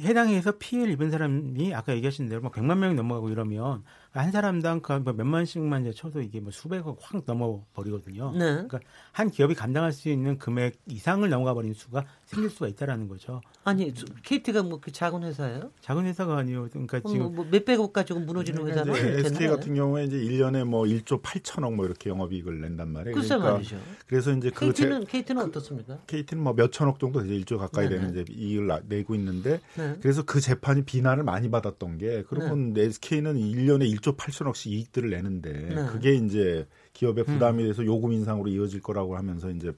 해당해서 피해를 입은 사람이 아까 얘기하신 대로 막 100만 명이 넘어가고 이러면 한 사람당 그뭐 몇만씩만 이제 쳐도 이게 뭐 수백억 확 넘어 버리거든요. 네. 그러니까 한 기업이 감당할 수 있는 금액 이상을 넘어가 버리는 수가 생길 수가 있다라는 거죠. 아니 KT가 뭐 그 작은 회사예요? 작은 회사가 아니요. 그러니까 뭐, 지금 뭐 몇백억 가지고 무너지는 그러니까 회사는 SK 같은 경우에 이제 1년에 뭐 1조 8천억 뭐 이렇게 영업이익을 낸단 말이에요. 글쎄 그러니까 말이죠. 그래서 이제 그 KT는 제, KT는 그, 어떻습니까? KT는 뭐 몇천억 정도 이제 1조 가까이 네네. 되는 이제 이익을 내고 있는데 네. 그래서 그 재판이 비난을 많이 받았던 게 그러면 네. SK는 1년에 1조 8천억씩 이익들을 내는데 네. 그게 이제 기업의 부담이 음. 돼서 요금 인상으로 이어질 거라고 하면서 이제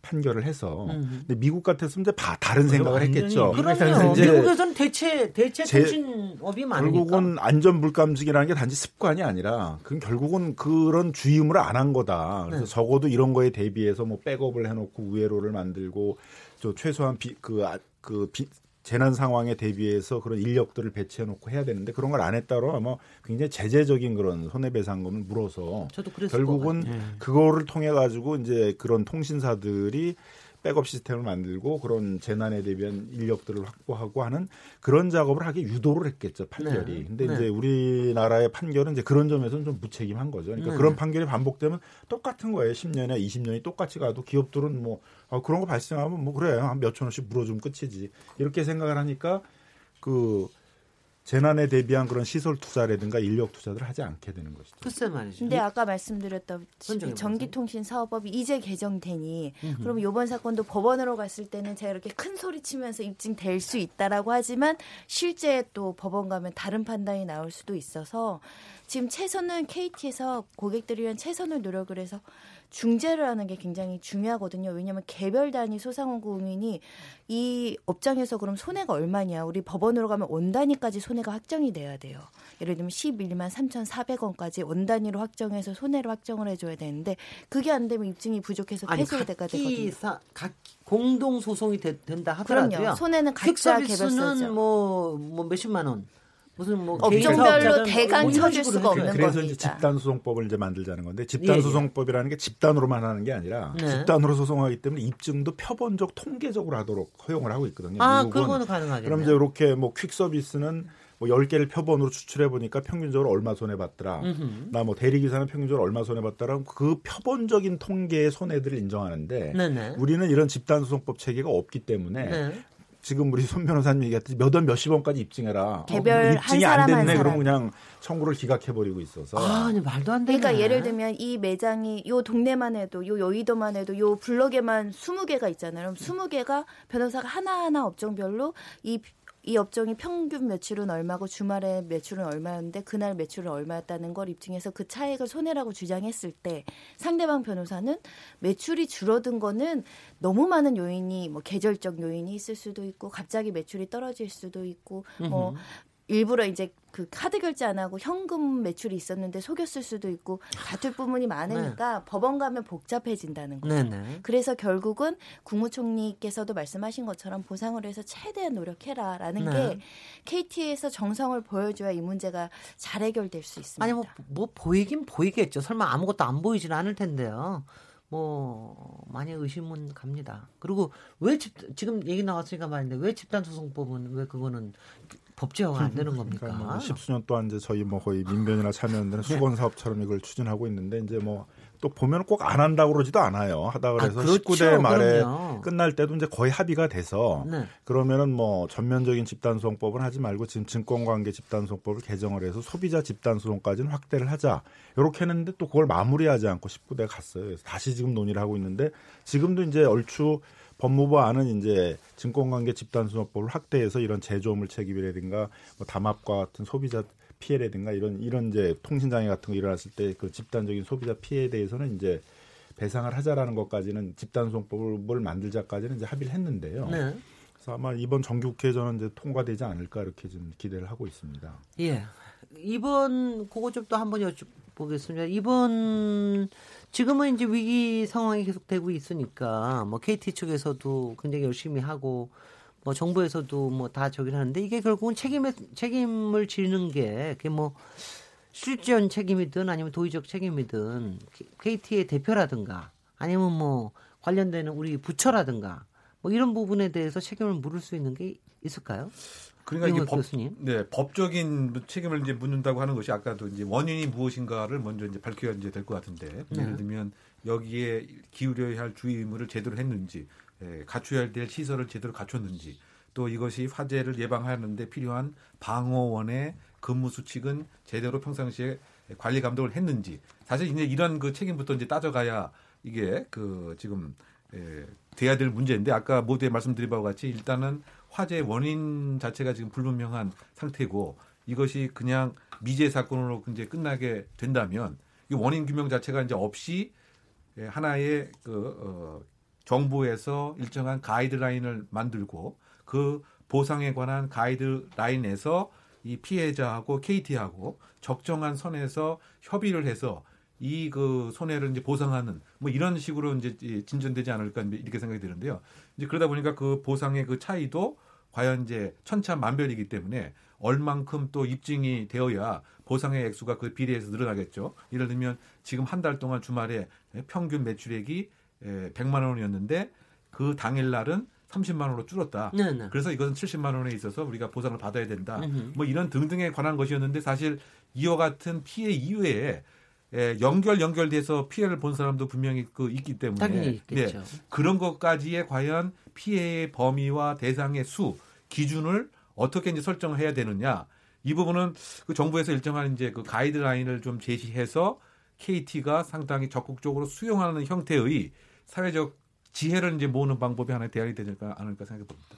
판결을 해서 음. 근데 미국 같았으면 이제 다 다른 생각을 했겠죠. 그럼요. 미국에서는 대체 대체 통신업이 많으니까. 결국은 안전 물감지기라는 게 단지 습관이 아니라 그 결국은 그런 주의음을 안 한 거다. 그래서 네. 적어도 이런 거에 대비해서 뭐 백업을 해놓고 우회로를 만들고 저 최소한 비, 그, 아, 그 비, 재난 상황에 대비해서 그런 인력들을 배치해 놓고 해야 되는데 그런 걸 안 했다로 아마 굉장히 제재적인 그런 손해배상금을 물어서 결국은 네. 그거를 통해 가지고 이제 그런 통신사들이 백업 시스템을 만들고 그런 재난에 대비한 인력들을 확보하고 하는 그런 작업을 하기 유도를 했겠죠 판결이. 네. 근데 네. 이제 우리나라의 판결은 이제 그런 점에서는 좀 무책임한 거죠. 그러니까 네. 그런 판결이 반복되면 똑같은 거예요. 10년에 20년이 똑같이 가도 기업들은 뭐 아, 그런 거 발생하면 뭐 그래 한 몇천 원씩 물어주면 끝이지 이렇게 생각을 하니까 그 재난에 대비한 그런 시설 투자라든가 인력 투자를 하지 않게 되는 것이죠. 글쎄 말이죠. 근데 아까 말씀드렸다시피 전기통신 사업법이 이제 개정되니 그럼 이번 사건도 법원으로 갔을 때는 제가 이렇게 큰 소리 치면서 입증될 수 있다라고 하지만 실제 또 법원 가면 다른 판단이 나올 수도 있어서 지금 최선은 KT에서 고객들이랑 최선을 노력을 해서 중재를 하는 게 굉장히 중요하거든요. 왜냐하면 개별 단위 소상공인이 이 업장에서 그럼 손해가 얼마냐. 우리 법원으로 가면 원 단위까지 손해가 확정이 돼야 돼요. 예를 들면 11만 3,400원까지 원 단위로 확정해서 손해를 확정을 해줘야 되는데 그게 안 되면 입증이 부족해서 되가 되거든요. 사, 각 공동 소송이 되, 된다 하더라도요. 그럼요. 손해는 각자 개별서죠. 뭐, 뭐 몇십만 원. 무슨 뭐 업종별로 대강 뭐 쳐줄 수가 없는 그래서 겁니다. 이제 집단 소송법을 이제 만들자는 건데 집단 예, 예. 소송법이라는 게 집단으로만 하는 게 아니라 네. 집단으로 소송하기 때문에 입증도 표본적 통계적으로 하도록 허용을 하고 있거든요. 아, 그거는 가능하겠네요. 그럼 이제 이렇게 뭐 퀵 서비스는 뭐 10개를 표본으로 추출해 보니까 평균적으로 얼마 손해 봤더라. 나 뭐 대리 기사는 평균적으로 얼마 손해 봤더라. 그 표본적인 통계의 손해들을 인정하는데 네네. 우리는 이런 집단 소송법 체계가 없기 때문에 네. 지금 우리 손 변호사님 얘기했듯이 몇원 몇십 원까지 입증해라. 어, 개별 어, 입증이 안 됐네. 그러면 그냥 청구를 기각해 버리고 있어서. 아, 아니, 말도 안 되네. 그러니까 예를 들면 이 매장이 요 동네만 해도 요 여의도만 해도 요 블럭에만 20개가 있잖아요. 그럼 20개가 변호사가 하나하나 업종별로 이 이 업종이 평균 매출은 얼마고 주말에 매출은 얼마였는데 그날 매출은 얼마였다는 걸 입증해서 그 차액을 손해라고 주장했을 때 상대방 변호사는 매출이 줄어든 거는 너무 많은 요인이 뭐 계절적 요인이 있을 수도 있고 갑자기 매출이 떨어질 수도 있고 뭐 일부러 이제 그 카드 결제 안 하고 현금 매출이 있었는데 속였을 수도 있고 다툴 부분이 많으니까 네. 법원 가면 복잡해진다는 거죠. 네네. 네. 그래서 결국은 국무총리께서도 말씀하신 것처럼 보상을 해서 최대한 노력해라라는 네. 게 KT에서 정성을 보여줘야 이 문제가 잘 해결될 수 있습니다. 아니 뭐, 뭐 보이긴 보이겠죠. 설마 아무것도 안 보이지는 않을 텐데요. 뭐 많이 의심은 갑니다. 그리고 왜 집, 지금 얘기 나왔으니까 말인데 왜 집단 소송법은 왜 그거는 법제화가 안 되는 겁니까? 그러니까 뭐 십수년 동안 이제 저희 뭐 거의 민변이나 참여연대는 수건 사업처럼 이걸 추진하고 있는데 이제 뭐 또 보면 꼭 안 한다고 그러지도 않아요. 하다 그래서 아, 그렇죠. 19대 말에 그럼요. 끝날 때도 이제 거의 합의가 돼서 네. 그러면은 뭐 전면적인 집단소송법은 하지 말고 지금 증권관계 집단소송법을 개정을 해서 소비자 집단소송까지는 확대를 하자. 이렇게 했는데 또 그걸 마무리하지 않고 19대 갔어요. 그래서 다시 지금 논의를 하고 있는데 지금도 이제 얼추 법무부 안은 이제 증권관계 집단소송법을 확대해서 이런 제조물 책임이라든가 뭐 담합과 같은 소비자 피해라든가 이런 이런 이제 통신장애 같은 거 일어났을 때 그 집단적인 소비자 피해에 대해서는 이제 배상을 하자라는 것까지는 집단소송법을 만들자까지는 이제 합의를 했는데요. 네. 그래서 아마 이번 정기국회 저는 이제 통과되지 않을까 이렇게 좀 기대를 하고 있습니다. 예. 이번 그거 좀 또 한번 여쭤 보겠습니다. 이번 지금은 이제 위기 상황이 계속되고 있으니까 뭐 KT 측에서도 굉장히 열심히 하고 뭐 정부에서도 뭐 다 저기를 하는데 이게 결국은 책임에 책임을 지는 게 그게 뭐 실전 책임이든 아니면 도의적 책임이든 KT의 대표라든가 아니면 뭐 관련되는 우리 부처라든가 뭐 이런 부분에 대해서 책임을 물을 수 있는 게 있을까요? 그러니까 이게 법, 네, 법적인 책임을 이제 묻는다고 하는 것이 아까도 이제 원인이 무엇인가를 먼저 이제 밝혀야 이제 될 것 같은데 네. 예를 들면 여기에 기울여야 할 주의 의무를 제대로 했는지 예, 갖춰야 될 시설을 제대로 갖췄는지 또 이것이 화재를 예방하는데 필요한 방어원의 근무 수칙은 제대로 평상시에 관리 감독을 했는지 사실 이제 이런 그 책임부터 이제 따져가야 이게 그 지금 예, 돼야 될 문제인데 아까 모두에 말씀드린 바와 같이 일단은 화재 원인 자체가 지금 불분명한 상태고 이것이 그냥 미제 사건으로 이제 끝나게 된다면 이 원인 규명 자체가 이제 없이 예, 하나의 그 어, 정부에서 일정한 가이드라인을 만들고 그 보상에 관한 가이드라인에서 이 피해자하고 KT하고 적정한 선에서 협의를 해서 이 그 손해를 이제 보상하는 뭐 이런 식으로 이제 진전되지 않을까 이렇게 생각이 드는데요. 이제 그러다 보니까 그 보상의 그 차이도 과연 이제 천차만별이기 때문에 얼만큼 또 입증이 되어야 보상의 액수가 그 비례해서 늘어나겠죠. 예를 들면 지금 한 달 동안 주말에 평균 매출액이 100만 원이었는데 그 당일 날은 30만 원으로 줄었다. 네네. 네. 그래서 이것은 70만 원에 있어서 우리가 보상을 받아야 된다. 으흠. 뭐 이런 등등에 관한 것이었는데 사실 이와 같은 피해 이후에 에, 연결 연결돼서 피해를 본 사람도 분명히 그 있기 때문에. 네, 그런 것까지의 과연 피해의 범위와 대상의 수 기준을 어떻게 이제 설정을 해야 되느냐. 이 부분은 그 정부에서 일정한 이제 그 가이드라인을 좀 제시해서 KT가 상당히 적극적으로 수용하는 형태의 사회적 지혜를 이제 모으는 방법이 하나의 대안이 되지 않을까 생각해 봅니다.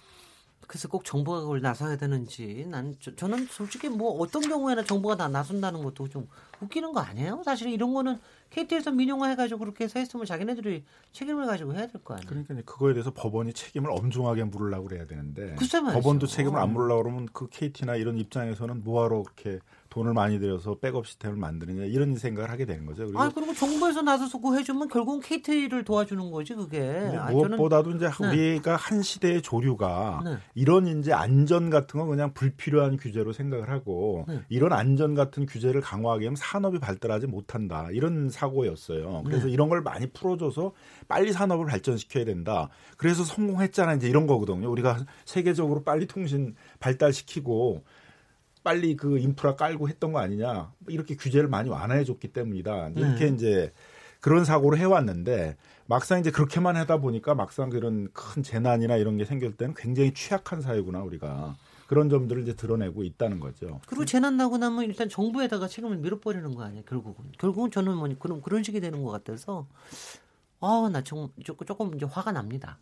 그래서 꼭 정부가 그걸 나서야 되는지 난 저, 는 솔직히 뭐 어떤 경우에나 정부가 다 나선다는 것도 좀 웃기는 거 아니에요? 사실 이런 거는 KT에서 민영화 해가지고 그렇게 해서 했으면 자기네들이 책임을 가지고 해야 될 거 아니에요? 그러니까 그거에 대해서 법원이 책임을 엄중하게 물으려고 그래야 되는데 법원도 책임을 안 물으려고 그러면 그 KT나 이런 입장에서는 뭐하러 그렇게 돈을 많이 들여서 백업 시스템을 만드느냐 이런 생각을 하게 되는 거죠. 그리고 아 그리고 정부에서 나서서 그거 해주면 결국은 KT를 도와주는 거지 그게. 아, 무엇보다도 이제 네. 우리가 한 시대의 조류가 네. 이런 이제 안전 같은 거 그냥 불필요한 규제로 생각을 하고 네. 이런 안전 같은 규제를 강화하게 하면 산업이 발달하지 못한다 이런 사고였어요. 그래서 네. 이런 걸 많이 풀어줘서 빨리 산업을 발전시켜야 된다. 그래서 성공했잖아 이제 이런 거거든요. 우리가 세계적으로 빨리 통신 발달시키고 빨리 그 인프라 깔고 했던 거 아니냐 이렇게 규제를 많이 완화해 줬기 때문이다 이렇게 네. 이제 그런 사고를 해왔는데 막상 이제 그렇게만 하다 보니까 막상 그런 큰 재난이나 이런 게 생길 때는 굉장히 취약한 사회구나 우리가 그런 점들을 이제 드러내고 있다는 거죠. 그리고 재난 나고 나면 일단 정부에다가 책임을 밀어버리는 거 아니에요 결국은 결국은 저는 뭐 그런 그런 식이 되는 것 같아서 아나 조금 조금 이제 화가 납니다.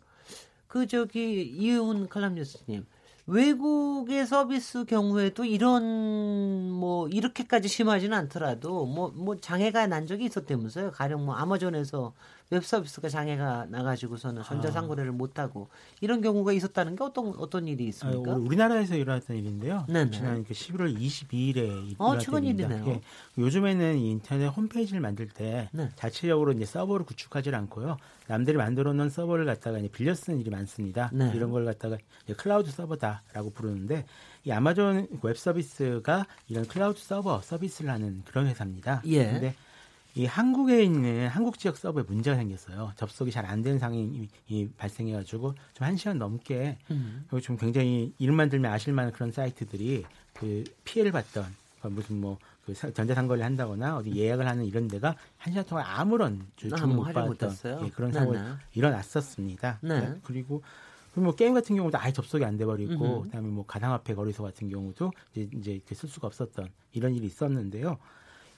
그 저기 이훈 칼럼니스트님 외국의 서비스 경우에도 이런 뭐 이렇게까지 심하지는 않더라도 뭐뭐 뭐 장애가 난 적이 있었다면서요. 가령 뭐 아마존에서 웹 서비스가 장애가 나가지고서는 전자상거래를 아. 못하고 이런 경우가 있었다는 게 어떤 어떤 일이 있습니까? 아, 우리나라에서 일어났던 일인데요. 네네. 지난 그 11월 22일에 어, 최근 일이네요. 예. 요즘에는 인터넷 홈페이지를 만들 때 네. 자체적으로 이제 서버를 구축하지 않고요. 남들이 만들어 놓은 서버를 갖다가 이제 빌려 쓰는 일이 많습니다. 네. 이런 걸 갖다가 클라우드 서버다라고 부르는데 이 아마존 웹 서비스가 이런 클라우드 서버 서비스를 하는 그런 회사입니다. 예. 근데 이 한국에 있는 한국 지역 서버에 문제가 생겼어요. 접속이 잘 안 되는 상황이 발생해가지고 좀 한 시간 넘게 음. 좀 굉장히 이름만 들면 아실만한 그런 사이트들이 그 피해를 봤던 무슨 뭐 그 전자상거래 한다거나 어디 예약을 하는 이런 데가 한 시간 동안 아무런 주문 아, 못 받았던 예, 그런 상황이 네, 네. 일어났었습니다. 네. 그리고 뭐 게임 같은 경우도 아예 접속이 안 돼버리고 음흠. 그다음에 뭐 가상화폐 거래소 같은 경우도 이제 이제 쓸 수가 없었던 이런 일이 있었는데요.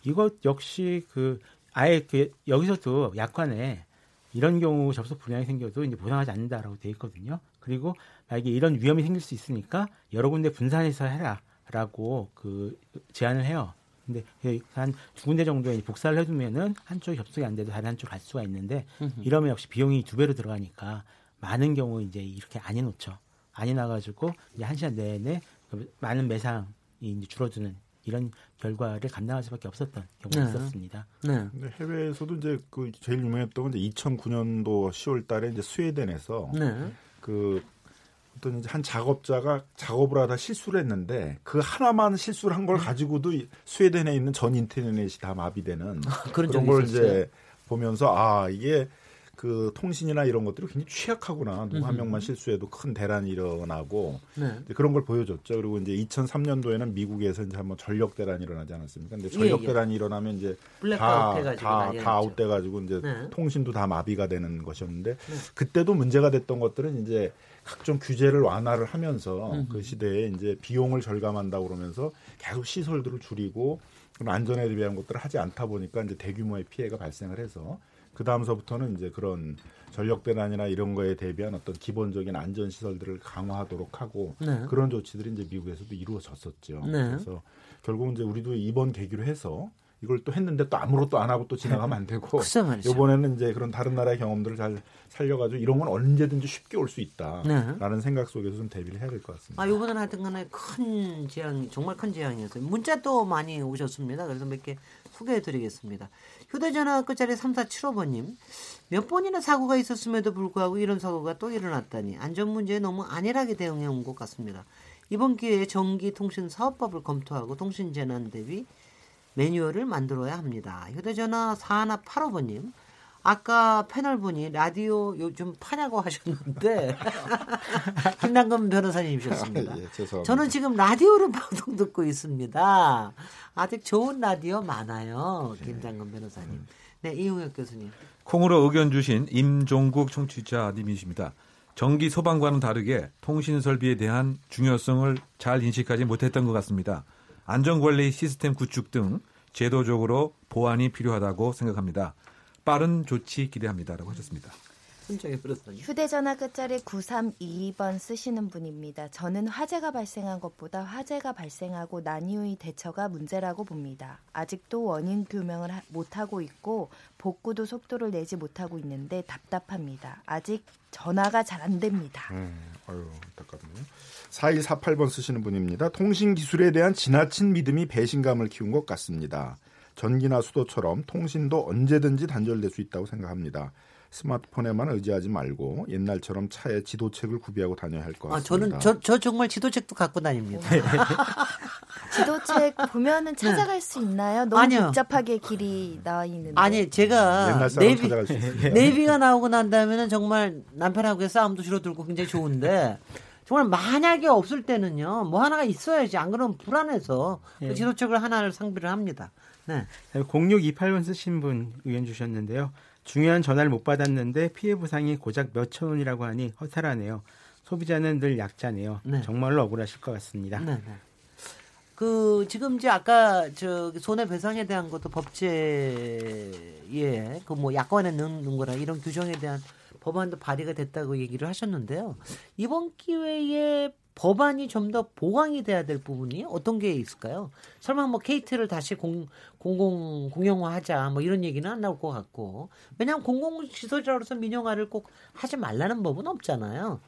이것 역시 그 아예 그 여기서도 약관에 이런 경우 접속 불량이 생겨도 이제 보상하지 않는다라고 돼 있거든요. 그리고 만약에 이런 위험이 생길 수 있으니까 여러 군데 분산해서 해라라고 그 제안을 해요. 근데 한 두 군데 정도에 복사를 해두면은 한쪽 접속이 안 돼도 다른 한쪽 갈 수가 있는데 이러면 역시 비용이 두 배로 들어가니까 많은 경우 이제 이렇게 안 해놓죠. 안 해놔가지고 이제 한 시간 내내 그 많은 매상이 이제 줄어드는 이런 결과를 감당할 수밖에 없었던 경우가 네. 있었습니다. 네. 근데 해외에서도 이제 그 제일 유명했던 건 이제 2009년도 10월달에 이제 스웨덴에서 네. 그 어떤 이제 한 작업자가 작업을 하다 실수를 했는데 그 하나만 실수를 한걸 음. 가지고도 스웨덴에 있는 전 인터넷이 다 마비되는 그런, 그런 걸 있었어요? 이제 보면서 아 이게 그 통신이나 이런 것들이 굉장히 취약하구나. 누구 한 명만 실수해도 큰 대란이 일어나고 네. 그런 걸 보여줬죠. 그리고 이제 2003년도에는 미국에서 이제 한번 전력 대란이 일어나지 않았습니까? 근데 전력 예, 예. 대란이 일어나면 이제 다다 다, 아웃돼 가지고 이제 네. 통신도 다 마비가 되는 것이었는데 네. 그때도 문제가 됐던 것들은 이제 각종 규제를 완화를 하면서 음흠. 그 시대에 이제 비용을 절감한다고 그러면서 계속 시설들을 줄이고 안전에 대한 것들을 하지 않다 보니까 이제 대규모의 피해가 발생을 해서 그 다음서부터는 이제 그런 전력 대란이나 이런 거에 대비한 어떤 기본적인 안전 시설들을 강화하도록 하고 네. 그런 조치들이 이제 미국에서도 이루어졌었죠. 네. 그래서 결국 이제 우리도 이번 계기로 해서 이걸 또 했는데 또 아무것도 안 하고 또 지나가면 안 되고 이번에는 이제 그런 다른 나라의 경험들을 잘 살려가지고 이런 건 언제든지 쉽게 올 수 있다라는 네. 생각 속에서 좀 대비를 해야 될 것 같습니다. 아 이번엔 하여튼간에 큰 재앙 정말 큰 재앙이었어요. 문자도 많이 오셨습니다. 그래서 몇 개 소개해드리겠습니다. 휴대전화 끝자리 3475번님 몇 번이나 사고가 있었음에도 불구하고 이런 사고가 또 일어났다니 안전 문제에 너무 안일하게 대응해 온 것 같습니다. 이번 기회에 전기통신사업법을 검토하고 통신재난 대비 매뉴얼을 만들어야 합니다. 휴대전화 4185번님 아까 패널 분이 라디오 요즘 파냐고 하셨는데 김남금 변호사님이셨습니다. 아, 예, 저는 지금 라디오로 방송 듣고 있습니다. 아직 좋은 라디오 많아요. 네. 김장금 변호사님. 네, 이용혁 교수님. 콩으로 의견 주신 임종국 청취자님이십니다. 전기 소방과는 다르게 통신 설비에 대한 중요성을 잘 인식하지 못했던 것 같습니다. 안전관리 시스템 구축 등 제도적으로 보완이 필요하다고 생각합니다. 빠른 조치 기대합니다라고 하셨습니다. 휴대전화 끝자리 9322번 쓰시는 분입니다. 저는 화재가 발생한 것보다 화재가 발생하고 난 이후의 대처가 문제라고 봅니다. 아직도 원인 교명을 못하고 있고 복구도 속도를 내지 못하고 있는데 답답합니다. 아직 전화가 잘 안 됩니다. 음, 아유, 안타깝네요. 4148번 쓰시는 분입니다. 통신 기술에 대한 지나친 믿음이 배신감을 키운 것 같습니다. 전기나 수도처럼 통신도 언제든지 단절될 수 있다고 생각합니다. 스마트폰에만 의지하지 말고 옛날처럼 차에 지도책을 구비하고 다녀야 할 것 같습니다. 아, 저는 저, 저 정말 지도책도 갖고 다닙니다. 지도책 보면은 찾아갈 네. 수 있나요? 너무 아니요. 복잡하게 길이 나와 있는데. 아니 제가 내비 내비가 나오고 난 다음에는 정말 남편하고의 싸움도 줄어들고 굉장히 좋은데 정말 만약에 없을 때는요 뭐 하나가 있어야지 안 그러면 불안해서 그 예. 그 지도책을 하나를 상비를 합니다. 네. 0628번 쓰신 분 의견 주셨는데요. 중요한 전화를 못 받았는데 피해 보상이 고작 몇천 원이라고 하니 허탈하네요. 소비자는 늘 약자네요. 네. 정말로 억울하실 것 같습니다. 네, 네. 그 지금 이제 아까 저 손해배상에 대한 것도 법제에 그 뭐 약관에 넣는 거라 이런 규정에 대한 법안도 발의가 됐다고 얘기를 하셨는데요. 이번 기회에 법안이 좀 더 보강이 돼야 될 부분이 어떤 게 있을까요? 설마 뭐 KT를 다시 공, 공공 공영화하자 뭐 이런 얘기는 안 나올 것 같고 왜냐하면 공공 시설이라서 민영화를 꼭 하지 말라는 법은 없잖아요.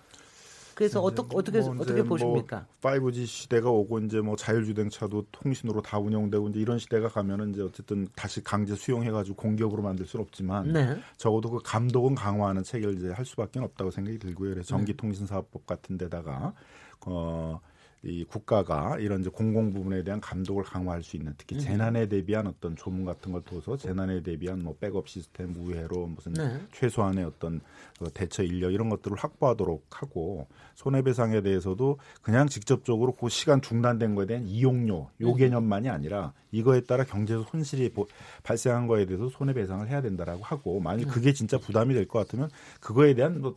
그래서 어떻게 어떻게 뭐 어떻게 보십니까? 뭐 5G 시대가 오고 이제 뭐 자율주행차도 통신으로 다 운영되고 이제 이런 시대가 가면은 이제 어쨌든 다시 강제 수용해가지고 공격으로 만들 수는 없지만 네. 적어도 그 감독은 강화하는 체계를 이제 할 수밖에 없다고 생각이 들고요. 그래서 전기통신사업법 같은 데다가 어, 이 국가가 이런 이제 공공 부분에 대한 감독을 강화할 수 있는 특히 음. 재난에 대비한 어떤 조문 같은 걸 둬서 재난에 대비한 뭐 백업 시스템 우회로 무슨 네. 최소한의 어떤 그 대처 인력 이런 것들을 확보하도록 하고 손해배상에 대해서도 그냥 직접적으로 그 시간 중단된 거에 대한 이용료 요 음. 개념만이 아니라 이거에 따라 경제적 손실이 발생한 거에 대해서 손해배상을 해야 된다라고 하고 만약 음. 그게 진짜 부담이 될 것 같으면 그거에 대한 뭐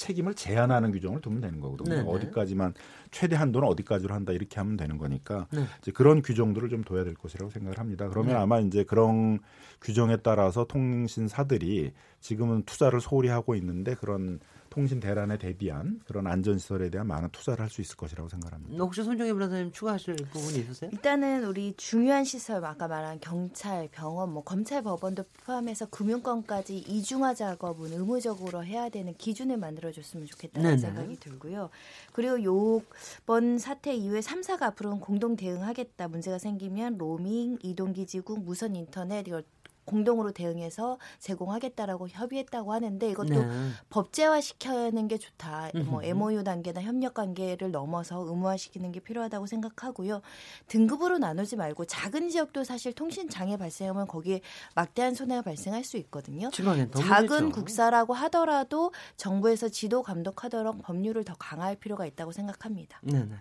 책임을 제한하는 규정을 두면 되는 거거든요. 네네. 어디까지만 최대 한도는 어디까지로 한다 이렇게 하면 되는 거니까 네. 이제 그런 규정들을 좀 둬야 될 것이라고 생각을 합니다. 그러면 네. 아마 이제 그런 규정에 따라서 통신사들이 지금은 투자를 소홀히 하고 있는데 그런 통신 대란에 대비한 그런 안전 시설에 대한 많은 투자를 할 수 있을 것이라고 생각합니다. 혹시 손정희 변호사님 추가하실 부분이 있으세요? 일단은 우리 중요한 시설 아까 말한 경찰, 병원, 뭐 검찰, 법원도 포함해서 금융권까지 이중화 작업은 의무적으로 해야 되는 기준을 만들어줬으면 좋겠다는 네네. 생각이 들고요. 그리고 요번 사태 이후에 3사가 앞으로는 공동 대응하겠다 문제가 생기면 로밍, 이동기지국, 무선 인터넷 이걸 공동으로 대응해서 제공하겠다라고 협의했다고 하는데 이것도 네. 법제화 시켜는 게 좋다. 뭐 MOU 단계나 협력 관계를 넘어서 의무화시키는 게 필요하다고 생각하고요. 등급으로 나누지 말고 작은 지역도 사실 통신 장애 발생하면 거기에 막대한 손해가 발생할 수 있거든요. 작은 국사라고 하더라도 정부에서 지도 감독하도록 법률을 더 강화할 필요가 있다고 생각합니다. 네, 네.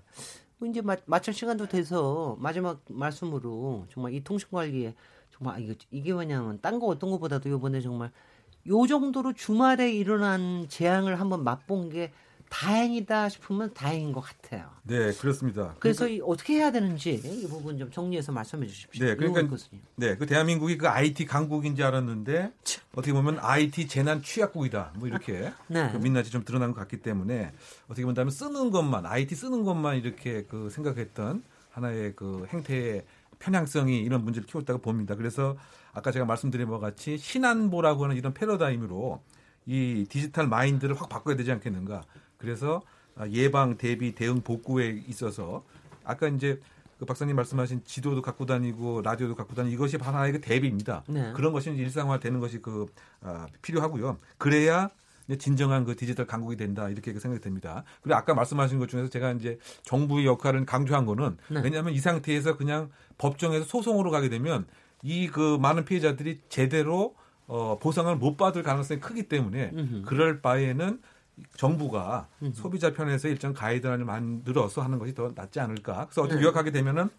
뭐 이제 마, 마칠 시간도 돼서 마지막 말씀으로 정말 이 통신 관리에 정말 아, 이거 이게 뭐냐면 딴 거 어떤 것보다도 이번에 정말 요 정도로 주말에 일어난 재앙을 한번 맛본 게 다행이다 싶으면 다행인 것 같아요. 네, 그렇습니다. 그래서 그러니까, 어떻게 해야 되는지 이 부분 좀 정리해서 말씀해 주십시오. 네, 그러니까 네, 그 대한민국이 그 IT 강국인지 알았는데 어떻게 보면 IT 재난 취약국이다. 뭐 이렇게 네. 그 민낯이 좀 드러난 것 같기 때문에 어떻게 본다면 쓰는 것만 IT 쓰는 것만 이렇게 그 생각했던 하나의 그 행태의 편향성이 이런 문제를 키웠다고 봅니다. 그래서 아까 제가 말씀드린 것 같이 신안보라고 하는 이런 패러다임으로 이 디지털 마인드를 확 바꿔야 되지 않겠는가. 그래서 예방, 대비, 대응, 복구에 있어서 아까 이제 그 박사님 말씀하신 지도도 갖고 다니고 라디오도 갖고 다니고 이것이 하나의 그 대비입니다. 네. 그런 것이 일상화되는 것이 그 아, 필요하고요. 그래야 진정한 그 디지털 강국이 된다 이렇게 생각이 됩니다. 그리고 아까 말씀하신 것 중에서 제가 이제 정부의 역할을 강조한 거는 네. 왜냐하면 이 상태에서 그냥 법정에서 소송으로 가게 되면 이 그 많은 피해자들이 제대로 어, 보상을 못 받을 가능성이 크기 때문에 음흠. 그럴 바에는 정부가 음흠. 소비자 편에서 일정 가이드라인을 만들어서 하는 것이 더 낫지 않을까. 그래서 어떻게 네. 요약하게 되면은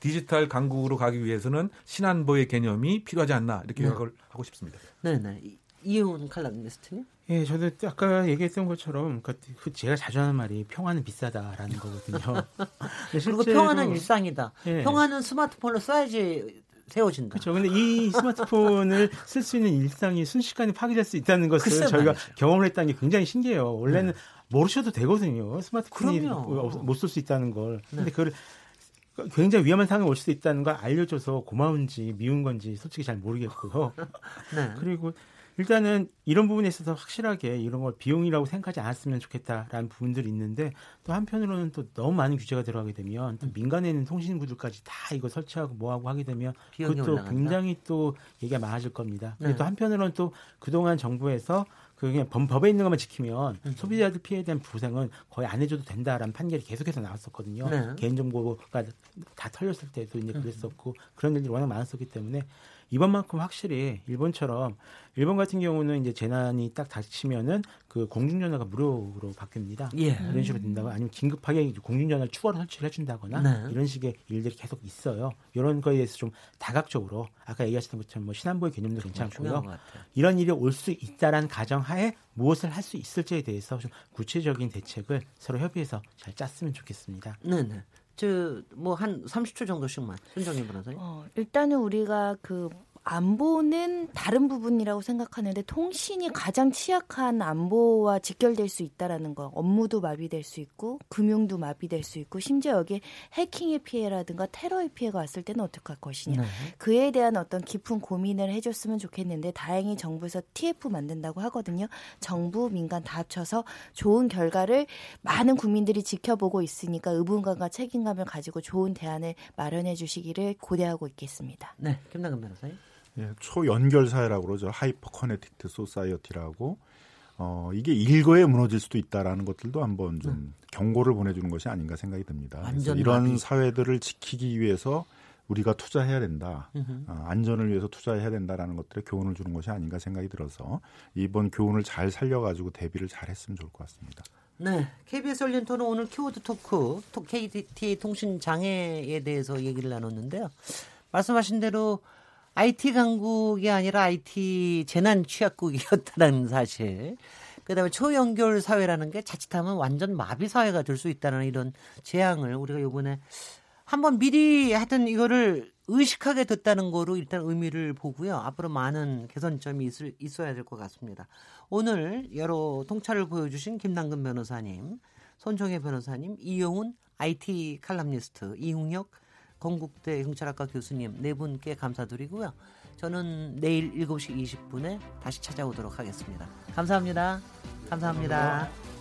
디지털 강국으로 가기 위해서는 신안보의 개념이 필요하지 않나 이렇게 네. 요약을 하고 싶습니다. 네 네. 이혜원 칼럼니스트님? 예, 저도 아까 얘기했던 것처럼 그, 그 제가 자주 하는 말이 평화는 비싸다라는 거거든요. 그리고 평화는 일상이다. 예. 평화는 스마트폰을 써야지 세워진다. 그렇죠. 근데 이 스마트폰을 쓸 수 있는 일상이 순식간에 파괴될 수 있다는 것을 저희가 말이죠. 경험을 했다는 게 굉장히 신기해요. 원래는 네. 모르셔도 되거든요. 스마트폰이 못 쓸 수 있다는 걸. 근데 네. 그걸 굉장히 위험한 상황이 올 수도 있다는 걸 알려줘서 고마운지 미운 건지 솔직히 잘 모르겠고요. 네. 그리고 일단은 이런 부분에 있어서 확실하게 이런 걸 비용이라고 생각하지 않았으면 좋겠다라는 부분들이 있는데 또 한편으로는 또 너무 많은 규제가 들어가게 되면 또 음. 민간에 있는 통신구들까지 다 이거 설치하고 뭐하고 하게 되면 그것도 올라간다. 굉장히 또 얘기가 많아질 겁니다. 네. 또 한편으로는 또 그동안 정부에서 그게 법에 있는 것만 지키면 음. 소비자들 피해에 대한 보상은 거의 안 해줘도 된다라는 판결이 계속해서 나왔었거든요. 네. 개인정보가 다 털렸을 때도 이제 음. 그랬었고 음. 그런 일들이 워낙 많았었기 때문에 이번만큼 확실히 일본처럼 일본 같은 경우는 이제 재난이 딱 닥치면은 그 공중전화가 무료로 바뀝니다. 예. 이런 식으로 된다고 아니면 긴급하게 공중전화를 추가로 설치를 해준다거나 네. 이런 식의 일들이 계속 있어요. 이런 거에 대해서 좀 다각적으로 아까 얘기하셨던 것처럼 뭐 신한보의 개념도 괜찮고요. 이런 일이 올 수 있다라는 가정하에 무엇을 할 수 있을지에 대해서 좀 구체적인 대책을 서로 협의해서 잘 짰으면 좋겠습니다. 네 네. 저뭐 한 30초 정도씩만 손정희 변호사님. 어, 일단은 우리가 그 안보는 다른 부분이라고 생각하는데 통신이 가장 취약한 안보와 직결될 수 있다라는 거. 업무도 마비될 수 있고 금융도 마비될 수 있고 심지어 여기에 해킹의 피해라든가 테러의 피해가 왔을 때는 어떻게 할 것이냐. 네. 그에 대한 어떤 깊은 고민을 해줬으면 좋겠는데 다행히 정부에서 TF 만든다고 하거든요. 정부 민간 다 합쳐서 좋은 결과를 많은 국민들이 지켜보고 있으니까 의무감과 책임감을 가지고 좋은 대안을 마련해 주시기를 고대하고 있겠습니다. 네, 김남근 변호사님. 예, 초연결 사회라고 그러죠. hyper connected society라고 어, 이게 일거에 무너질 수도 있다라는 것들도 한번 좀 음. 경고를 보내주는 것이 아닌가 생각이 듭니다. 그래서 이런 마비. 사회들을 지키기 위해서 우리가 투자해야 된다. 어, 안전을 위해서 투자해야 된다라는 것들에 교훈을 주는 것이 아닌가 생각이 들어서 이번 교훈을 잘 살려가지고 대비를 잘 했으면 좋을 것 같습니다. 네. KBS 열린토는 오늘 키워드 토크, KT 통신 장애에 대해서 얘기를 나눴는데요. 말씀하신 대로 IT 강국이 아니라 IT 재난 취약국이었다는 사실. 그다음에 초연결 사회라는 게 자칫하면 완전 마비 사회가 될 수 있다는 이런 재앙을 우리가 요번에 한번 미리 하여튼 이거를 의식하게 됐다는 거로 일단 의미를 보고요. 앞으로 많은 개선점이 있을, 있어야 될 것 같습니다. 오늘 여러 통찰을 보여주신 김남근 변호사님, 손정혜 변호사님, 이용훈 IT 칼럼니스트, 이웅혁 건국대 경찰학과 교수님 네 분께 감사드리고요. 저는 내일 7시 20분에 다시 찾아오도록 하겠습니다. 감사합니다. 감사합니다. 감사합니다.